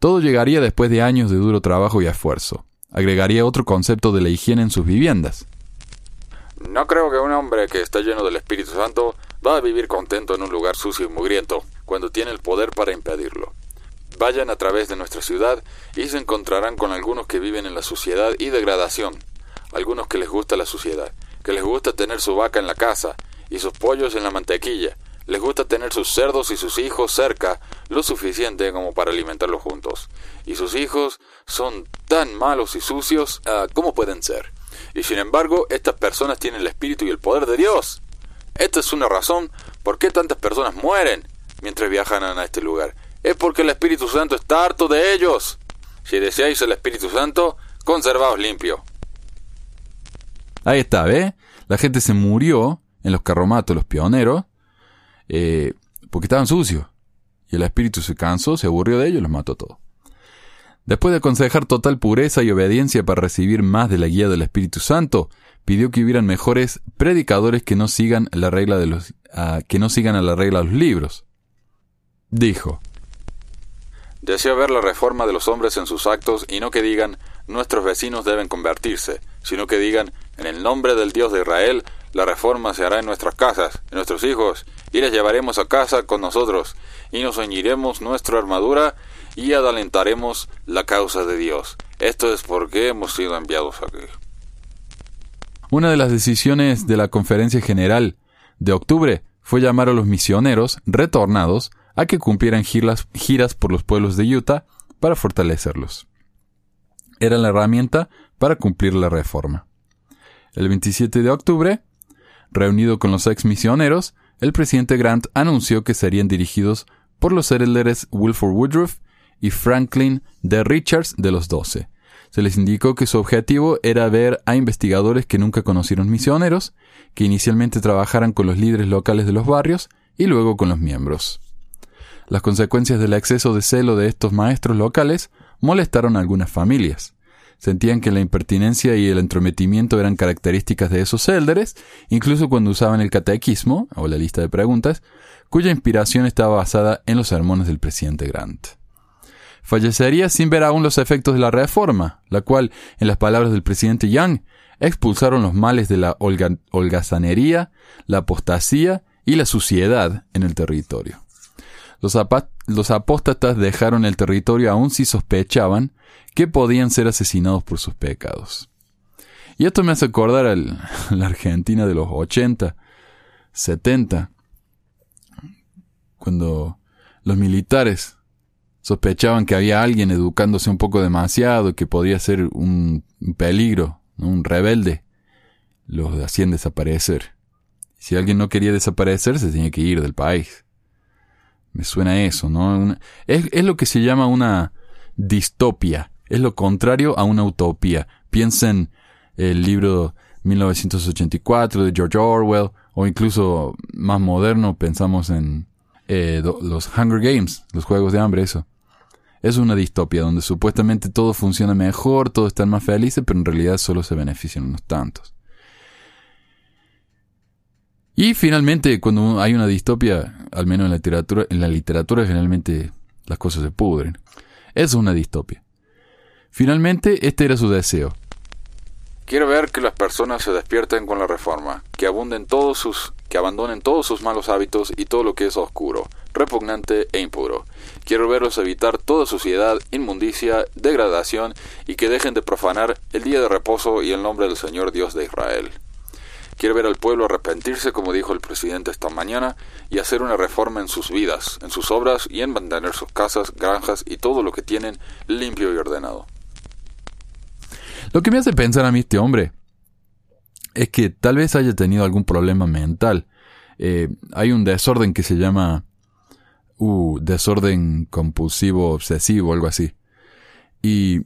Todo llegaría después de años de duro trabajo y esfuerzo. Agregaría otro concepto de la higiene en sus viviendas. No creo que un hombre que está lleno del Espíritu Santo va a vivir contento en un lugar sucio y mugriento, cuando tiene el poder para impedirlo. Vayan a través de nuestra ciudad y se encontrarán con algunos que viven en la suciedad y degradación, algunos que les gusta la suciedad, que les gusta tener su vaca en la casa y sus pollos en la mantequilla, Les gusta tener sus cerdos y sus hijos cerca lo suficiente como para alimentarlos juntos. Y sus hijos son tan malos y sucios ah, como pueden ser. Y sin embargo, estas personas tienen el espíritu y el poder de Dios. Esta es una razón por qué tantas personas mueren mientras viajan a este lugar. Es porque el Espíritu Santo está harto de ellos. Si deseáis el Espíritu Santo, conservaos limpio. Ahí está, ¿ve? La gente se murió en los carromatos, los pioneros, eh, porque estaban sucios. Y el espíritu se cansó, se aburrió de ellos y los mató a todos. Después de aconsejar total pureza y obediencia para recibir más de la guía del Espíritu Santo, pidió que hubieran mejores predicadores que no sigan la regla de los que no sigan a la regla de los libros. Dijo: Deseo ver la reforma de los hombres en sus actos y no que digan nuestros vecinos deben convertirse, sino que digan en el nombre del Dios de Israel la reforma se hará en nuestras casas, en nuestros hijos, y les llevaremos a casa con nosotros, y nos ceñiremos nuestra armadura y adelantaremos la causa de Dios. Esto es porque hemos sido enviados aquí. Una de las decisiones de la Conferencia General de octubre fue llamar a los misioneros retornados a que cumplieran giras, por los pueblos de Utah para fortalecerlos. Era la herramienta para cumplir la reforma. El 27 de octubre, reunido con los ex misioneros, el presidente Grant anunció que serían dirigidos por los líderes Wilford Woodruff y Franklin D. Richards de los Doce. Se les indicó que su objetivo era ver a investigadores que nunca conocieron misioneros, que inicialmente trabajaran con los líderes locales de los barrios y luego con los miembros. Las consecuencias del exceso de celo de estos maestros locales molestaron a algunas familias. Sentían que la impertinencia y el entrometimiento eran características de esos élderes, incluso cuando usaban el catequismo, o la lista de preguntas, cuya inspiración estaba basada en los sermones del presidente Grant. Fallecería sin ver aún los efectos de la reforma, la cual, en las palabras del presidente Young, expulsaron los males de la holgazanería, la apostasía y la suciedad en el territorio. Los, los apóstatas dejaron el territorio aún si sospechaban que podían ser asesinados por sus pecados. Y esto me hace acordar a <laughs> la Argentina de los 80, 70, cuando los militares sospechaban que había alguien educándose un poco demasiado, que podía ser un peligro, un rebelde, los hacían desaparecer. Si alguien no quería desaparecer, se tenía que ir del país. Me suena eso, ¿no? es, lo que se llama una distopia. Es lo contrario a una utopía. Piensen el libro 1984 de George Orwell, o incluso más moderno, pensamos en eh, los Hunger Games, los Juegos de Hambre, eso. Es una distopia donde supuestamente todo funciona mejor, todos están más felices, pero en realidad solo se benefician unos tantos. Y finalmente, cuando hay una distopia, al menos en la literatura, en la literatura generalmente las cosas se pudren. Es una distopia. Finalmente, este era su deseo. Quiero ver que las personas se despierten con la reforma, que abunden todos sus, que abandonen todos sus malos hábitos y todo lo que es oscuro, repugnante e impuro. Quiero verlos evitar toda suciedad, inmundicia, degradación y que dejen de profanar el día de reposo y el nombre del Señor Dios de Israel. Quiere ver al pueblo arrepentirse, como dijo el presidente esta mañana, y hacer una reforma en sus vidas, en sus obras y en mantener sus casas, granjas y todo lo que tienen limpio y ordenado. Lo que me hace pensar a mí este hombre es que tal vez haya tenido algún problema mental. Eh, hay un desorden que se llama uh, desorden compulsivo obsesivo, algo así. Y,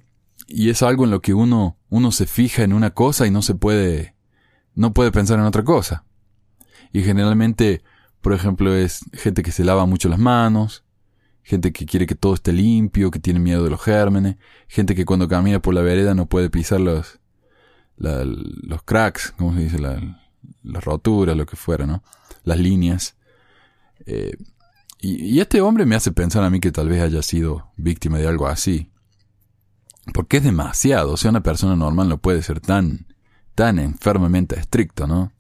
y es algo en lo que uno, uno se fija en una cosa y no se puede no puede pensar en otra cosa. Y generalmente, por ejemplo, es gente que se lava mucho las manos, gente que quiere que todo esté limpio, que tiene miedo de los gérmenes, gente que cuando camina por la vereda no puede pisar los, los cracks, ¿cómo se dice? La, las roturas, lo que fuera, ¿no? Las líneas. Eh, y, este hombre me hace pensar a mí que tal vez haya sido víctima de algo así. Porque es demasiado, o sea, una persona normal no puede ser tan tan enfermamente estricto, ¿no?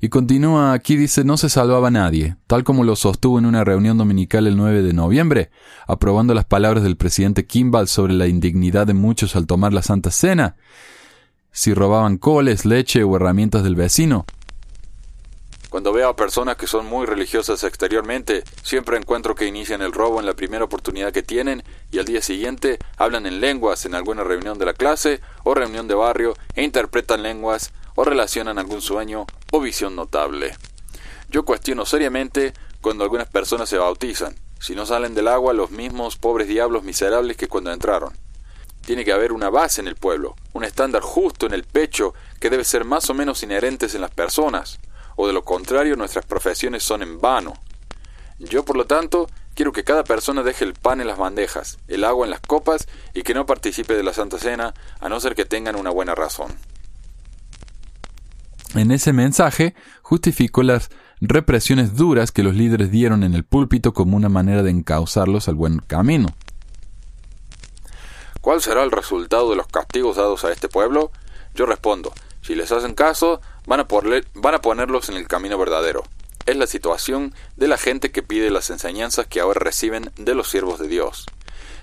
Y continúa aquí, dice, no se salvaba nadie, tal como lo sostuvo en una reunión dominical el 9 de noviembre, aprobando las palabras del presidente Kimball sobre la indignidad de muchos al tomar la Santa Cena, si robaban coles, leche o herramientas del vecino. Cuando veo a personas que son muy religiosas exteriormente, siempre encuentro que inician el robo en la primera oportunidad que tienen y al día siguiente hablan en lenguas en alguna reunión de la clase o reunión de barrio e interpretan lenguas o relacionan algún sueño o visión notable. Yo cuestiono seriamente cuando algunas personas se bautizan, si no salen del agua los mismos pobres diablos miserables que cuando entraron. Tiene que haber una base en el pueblo, un estándar justo en el pecho que debe ser más o menos inherentes en las personas, o de lo contrario nuestras profesiones son en vano. Yo, por lo tanto, quiero que cada persona deje el pan en las bandejas, el agua en las copas y que no participe de la Santa Cena, a no ser que tengan una buena razón. En ese mensaje justificó las represiones duras que los líderes dieron en el púlpito como una manera de encauzarlos al buen camino. ¿Cuál será el resultado de los castigos dados a este pueblo? Yo respondo, si les hacen caso, van a, ponerlos en el camino verdadero. Es la situación de la gente que pide las enseñanzas que ahora reciben de los siervos de Dios.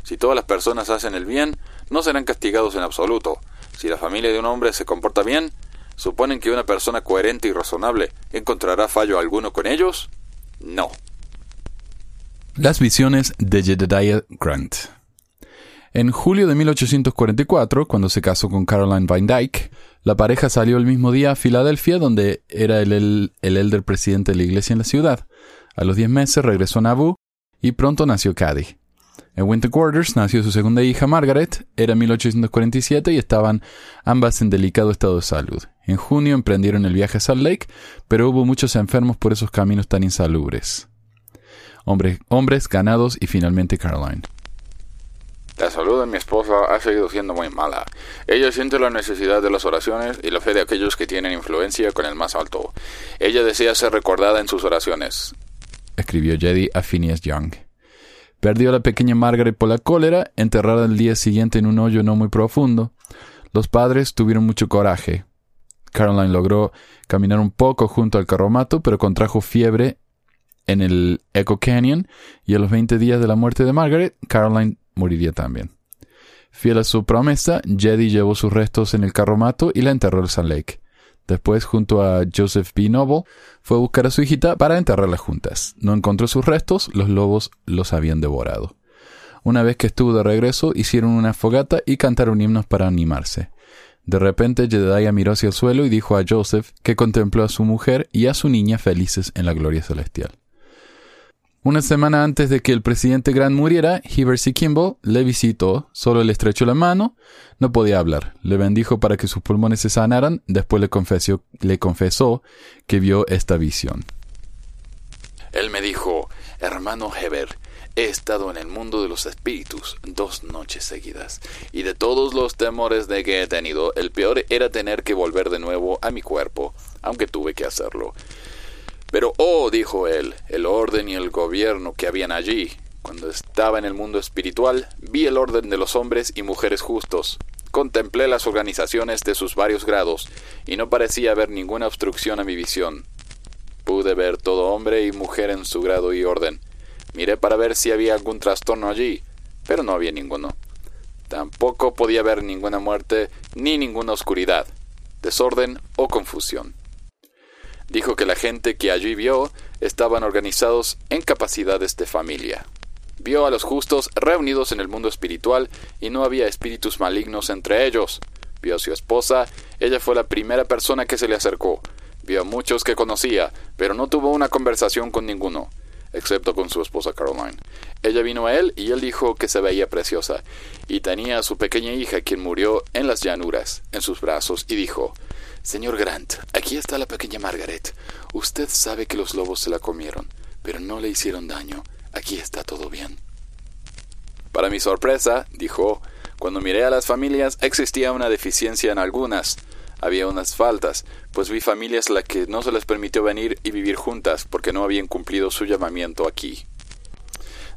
Si todas las personas hacen el bien, no serán castigados en absoluto. Si la familia de un hombre se comporta bien, ¿suponen que una persona coherente y razonable encontrará fallo alguno con ellos? No. Las visiones de Jedediah Grant. En julio de 1844, cuando se casó con Caroline Van Dyke, la pareja salió el mismo día a Filadelfia, donde era el, el, elder presidente de la iglesia en la ciudad. A los 10 meses regresó a Nauvoo y pronto nació Caddy. En Winter Quarters nació su segunda hija Margaret, era 1847 y estaban ambas en delicado estado de salud. En junio emprendieron el viaje a Salt Lake, pero hubo muchos enfermos por esos caminos tan insalubres. Hombres, hombres ganados y finalmente Caroline. La salud de mi esposa ha seguido siendo muy mala. Ella siente la necesidad de las oraciones y la fe de aquellos que tienen influencia con el más alto. Ella desea ser recordada en sus oraciones. Escribió Jedi a Phineas Young. Perdió a la pequeña Margaret por la cólera, enterrada el día siguiente en un hoyo no muy profundo. Los padres tuvieron mucho coraje. Caroline logró caminar un poco junto al carromato, pero contrajo fiebre en el Echo Canyon y a los 20 días de la muerte de Margaret, Caroline moriría también. Fiel a su promesa, Jedi llevó sus restos en el carromato y la enterró en Sand Lake. Después, junto a Joseph B. Noble, fue a buscar a su hijita para enterrarlas juntas. No encontró sus restos, los lobos los habían devorado. Una vez que estuvo de regreso, hicieron una fogata y cantaron himnos para animarse. De repente, Jedediah miró hacia el suelo y dijo a Joseph que contempló a su mujer y a su niña felices en la gloria celestial. Una semana antes de que el presidente Grant muriera, Heber C. Kimball le visitó, solo le estrechó la mano, no podía hablar, le bendijo para que sus pulmones se sanaran, después le confesó, le confesó que vio esta visión. Él me dijo, hermano Heber, he estado en el mundo de los espíritus dos noches seguidas, y de todos los temores de que he tenido, el peor era tener que volver de nuevo a mi cuerpo, aunque tuve que hacerlo. Pero, oh, dijo él, el orden y el gobierno que habían allí. Cuando estaba en el mundo espiritual, vi el orden de los hombres y mujeres justos. Contemplé las organizaciones de sus varios grados, y no parecía haber ninguna obstrucción a mi visión. Pude ver todo hombre y mujer en su grado y orden. Miré para ver si había algún trastorno allí, pero no había ninguno. Tampoco podía ver ninguna muerte ni ninguna oscuridad, desorden o confusión. Dijo que la gente que allí vio estaban organizados en capacidades de familia. Vio a los justos reunidos en el mundo espiritual y no había espíritus malignos entre ellos. Vio a su esposa, ella fue la primera persona que se le acercó. Vio a muchos que conocía, pero no tuvo una conversación con ninguno, excepto con su esposa Caroline. Ella vino a él y él dijo que se veía preciosa, y tenía a su pequeña hija quien murió en las llanuras, en sus brazos, y dijo Señor Grant, aquí está la pequeña Margaret. Usted sabe que los lobos se la comieron, pero no le hicieron daño. Aquí está todo bien. Para mi sorpresa, dijo, cuando miré a las familias existía una deficiencia en algunas. Había unas faltas, pues vi familias a las que no se les permitió venir y vivir juntas porque no habían cumplido su llamamiento aquí.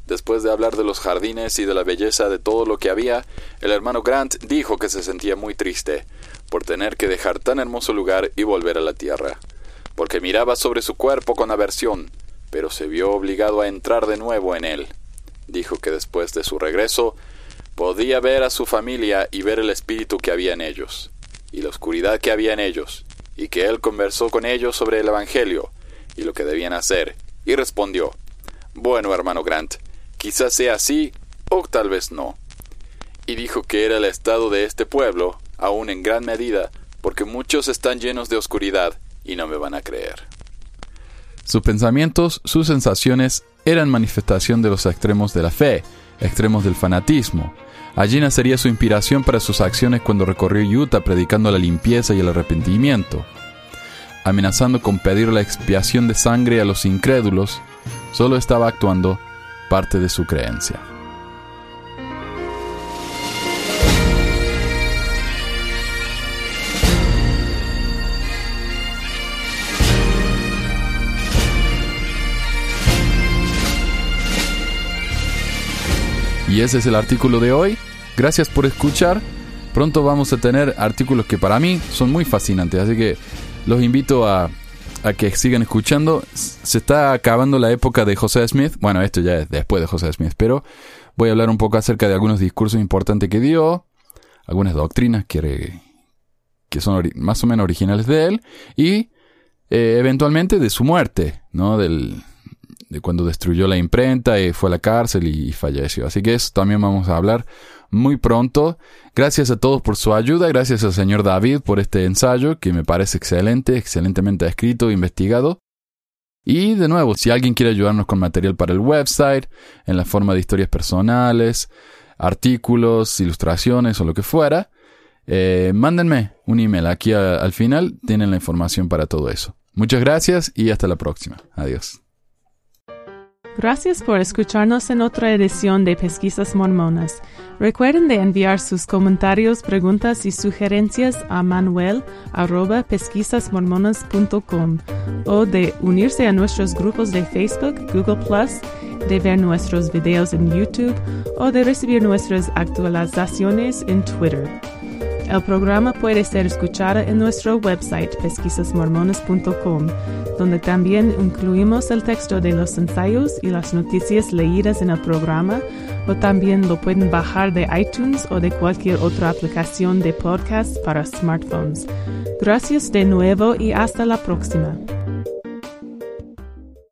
Después de hablar de los jardines y de la belleza de todo lo que había, el hermano Grant dijo que se sentía muy triste, por tener que dejar tan hermoso lugar y volver a la tierra, porque miraba sobre su cuerpo con aversión, pero se vio obligado a entrar de nuevo en él. Dijo que después de su regreso podía ver a su familia y ver el espíritu que había en ellos, y la oscuridad que había en ellos, y que él conversó con ellos sobre el Evangelio, y lo que debían hacer, y respondió, Bueno, hermano Grant, quizás sea así o tal vez no. Y dijo que era el estado de este pueblo, aún en gran medida, porque muchos están llenos de oscuridad y no me van a creer. Sus pensamientos, sus sensaciones eran manifestación de los extremos de la fe, extremos del fanatismo. Allí nacería su inspiración para sus acciones cuando recorrió Utah predicando la limpieza y el arrepentimiento. Amenazando con pedir la expiación de sangre a los incrédulos, solo estaba actuando parte de su creencia. Y ese es el artículo de hoy. Gracias por escuchar. Pronto vamos a tener artículos que para mí son muy fascinantes, así que los invito a, a que sigan escuchando. Se está acabando la época de José Smith. Bueno, esto ya es después de José Smith, pero voy a hablar un poco acerca de algunos discursos importantes que dio, algunas doctrinas que, que son más o menos originales de él, y eh, eventualmente de su muerte, ¿no? Del, de cuando destruyó la imprenta y fue a la cárcel y falleció. Así que eso también vamos a hablar muy pronto. Gracias a todos por su ayuda, gracias al señor David por este ensayo que me parece excelente, excelentemente escrito e investigado. Y de nuevo, si alguien quiere ayudarnos con material para el website, en la forma de historias personales, artículos, ilustraciones o lo que fuera, eh, mándenme un email. Aquí al final tienen la información para todo eso. Muchas gracias y hasta la próxima. Adiós. Gracias por escucharnos en otra edición de Pesquisas Mormonas. Recuerden de enviar sus comentarios, preguntas y sugerencias a manuel@pesquisasmormonas.com o de unirse a nuestros grupos de Facebook, Google de ver nuestros videos en YouTube o de recibir nuestras actualizaciones en Twitter. El programa puede ser escuchado en nuestro website pesquisasmormones.com, donde también incluimos el texto de los ensayos y las noticias leídas en el programa, o también lo pueden bajar de iTunes o de cualquier otra aplicación de podcast para smartphones. Gracias de nuevo y hasta la próxima.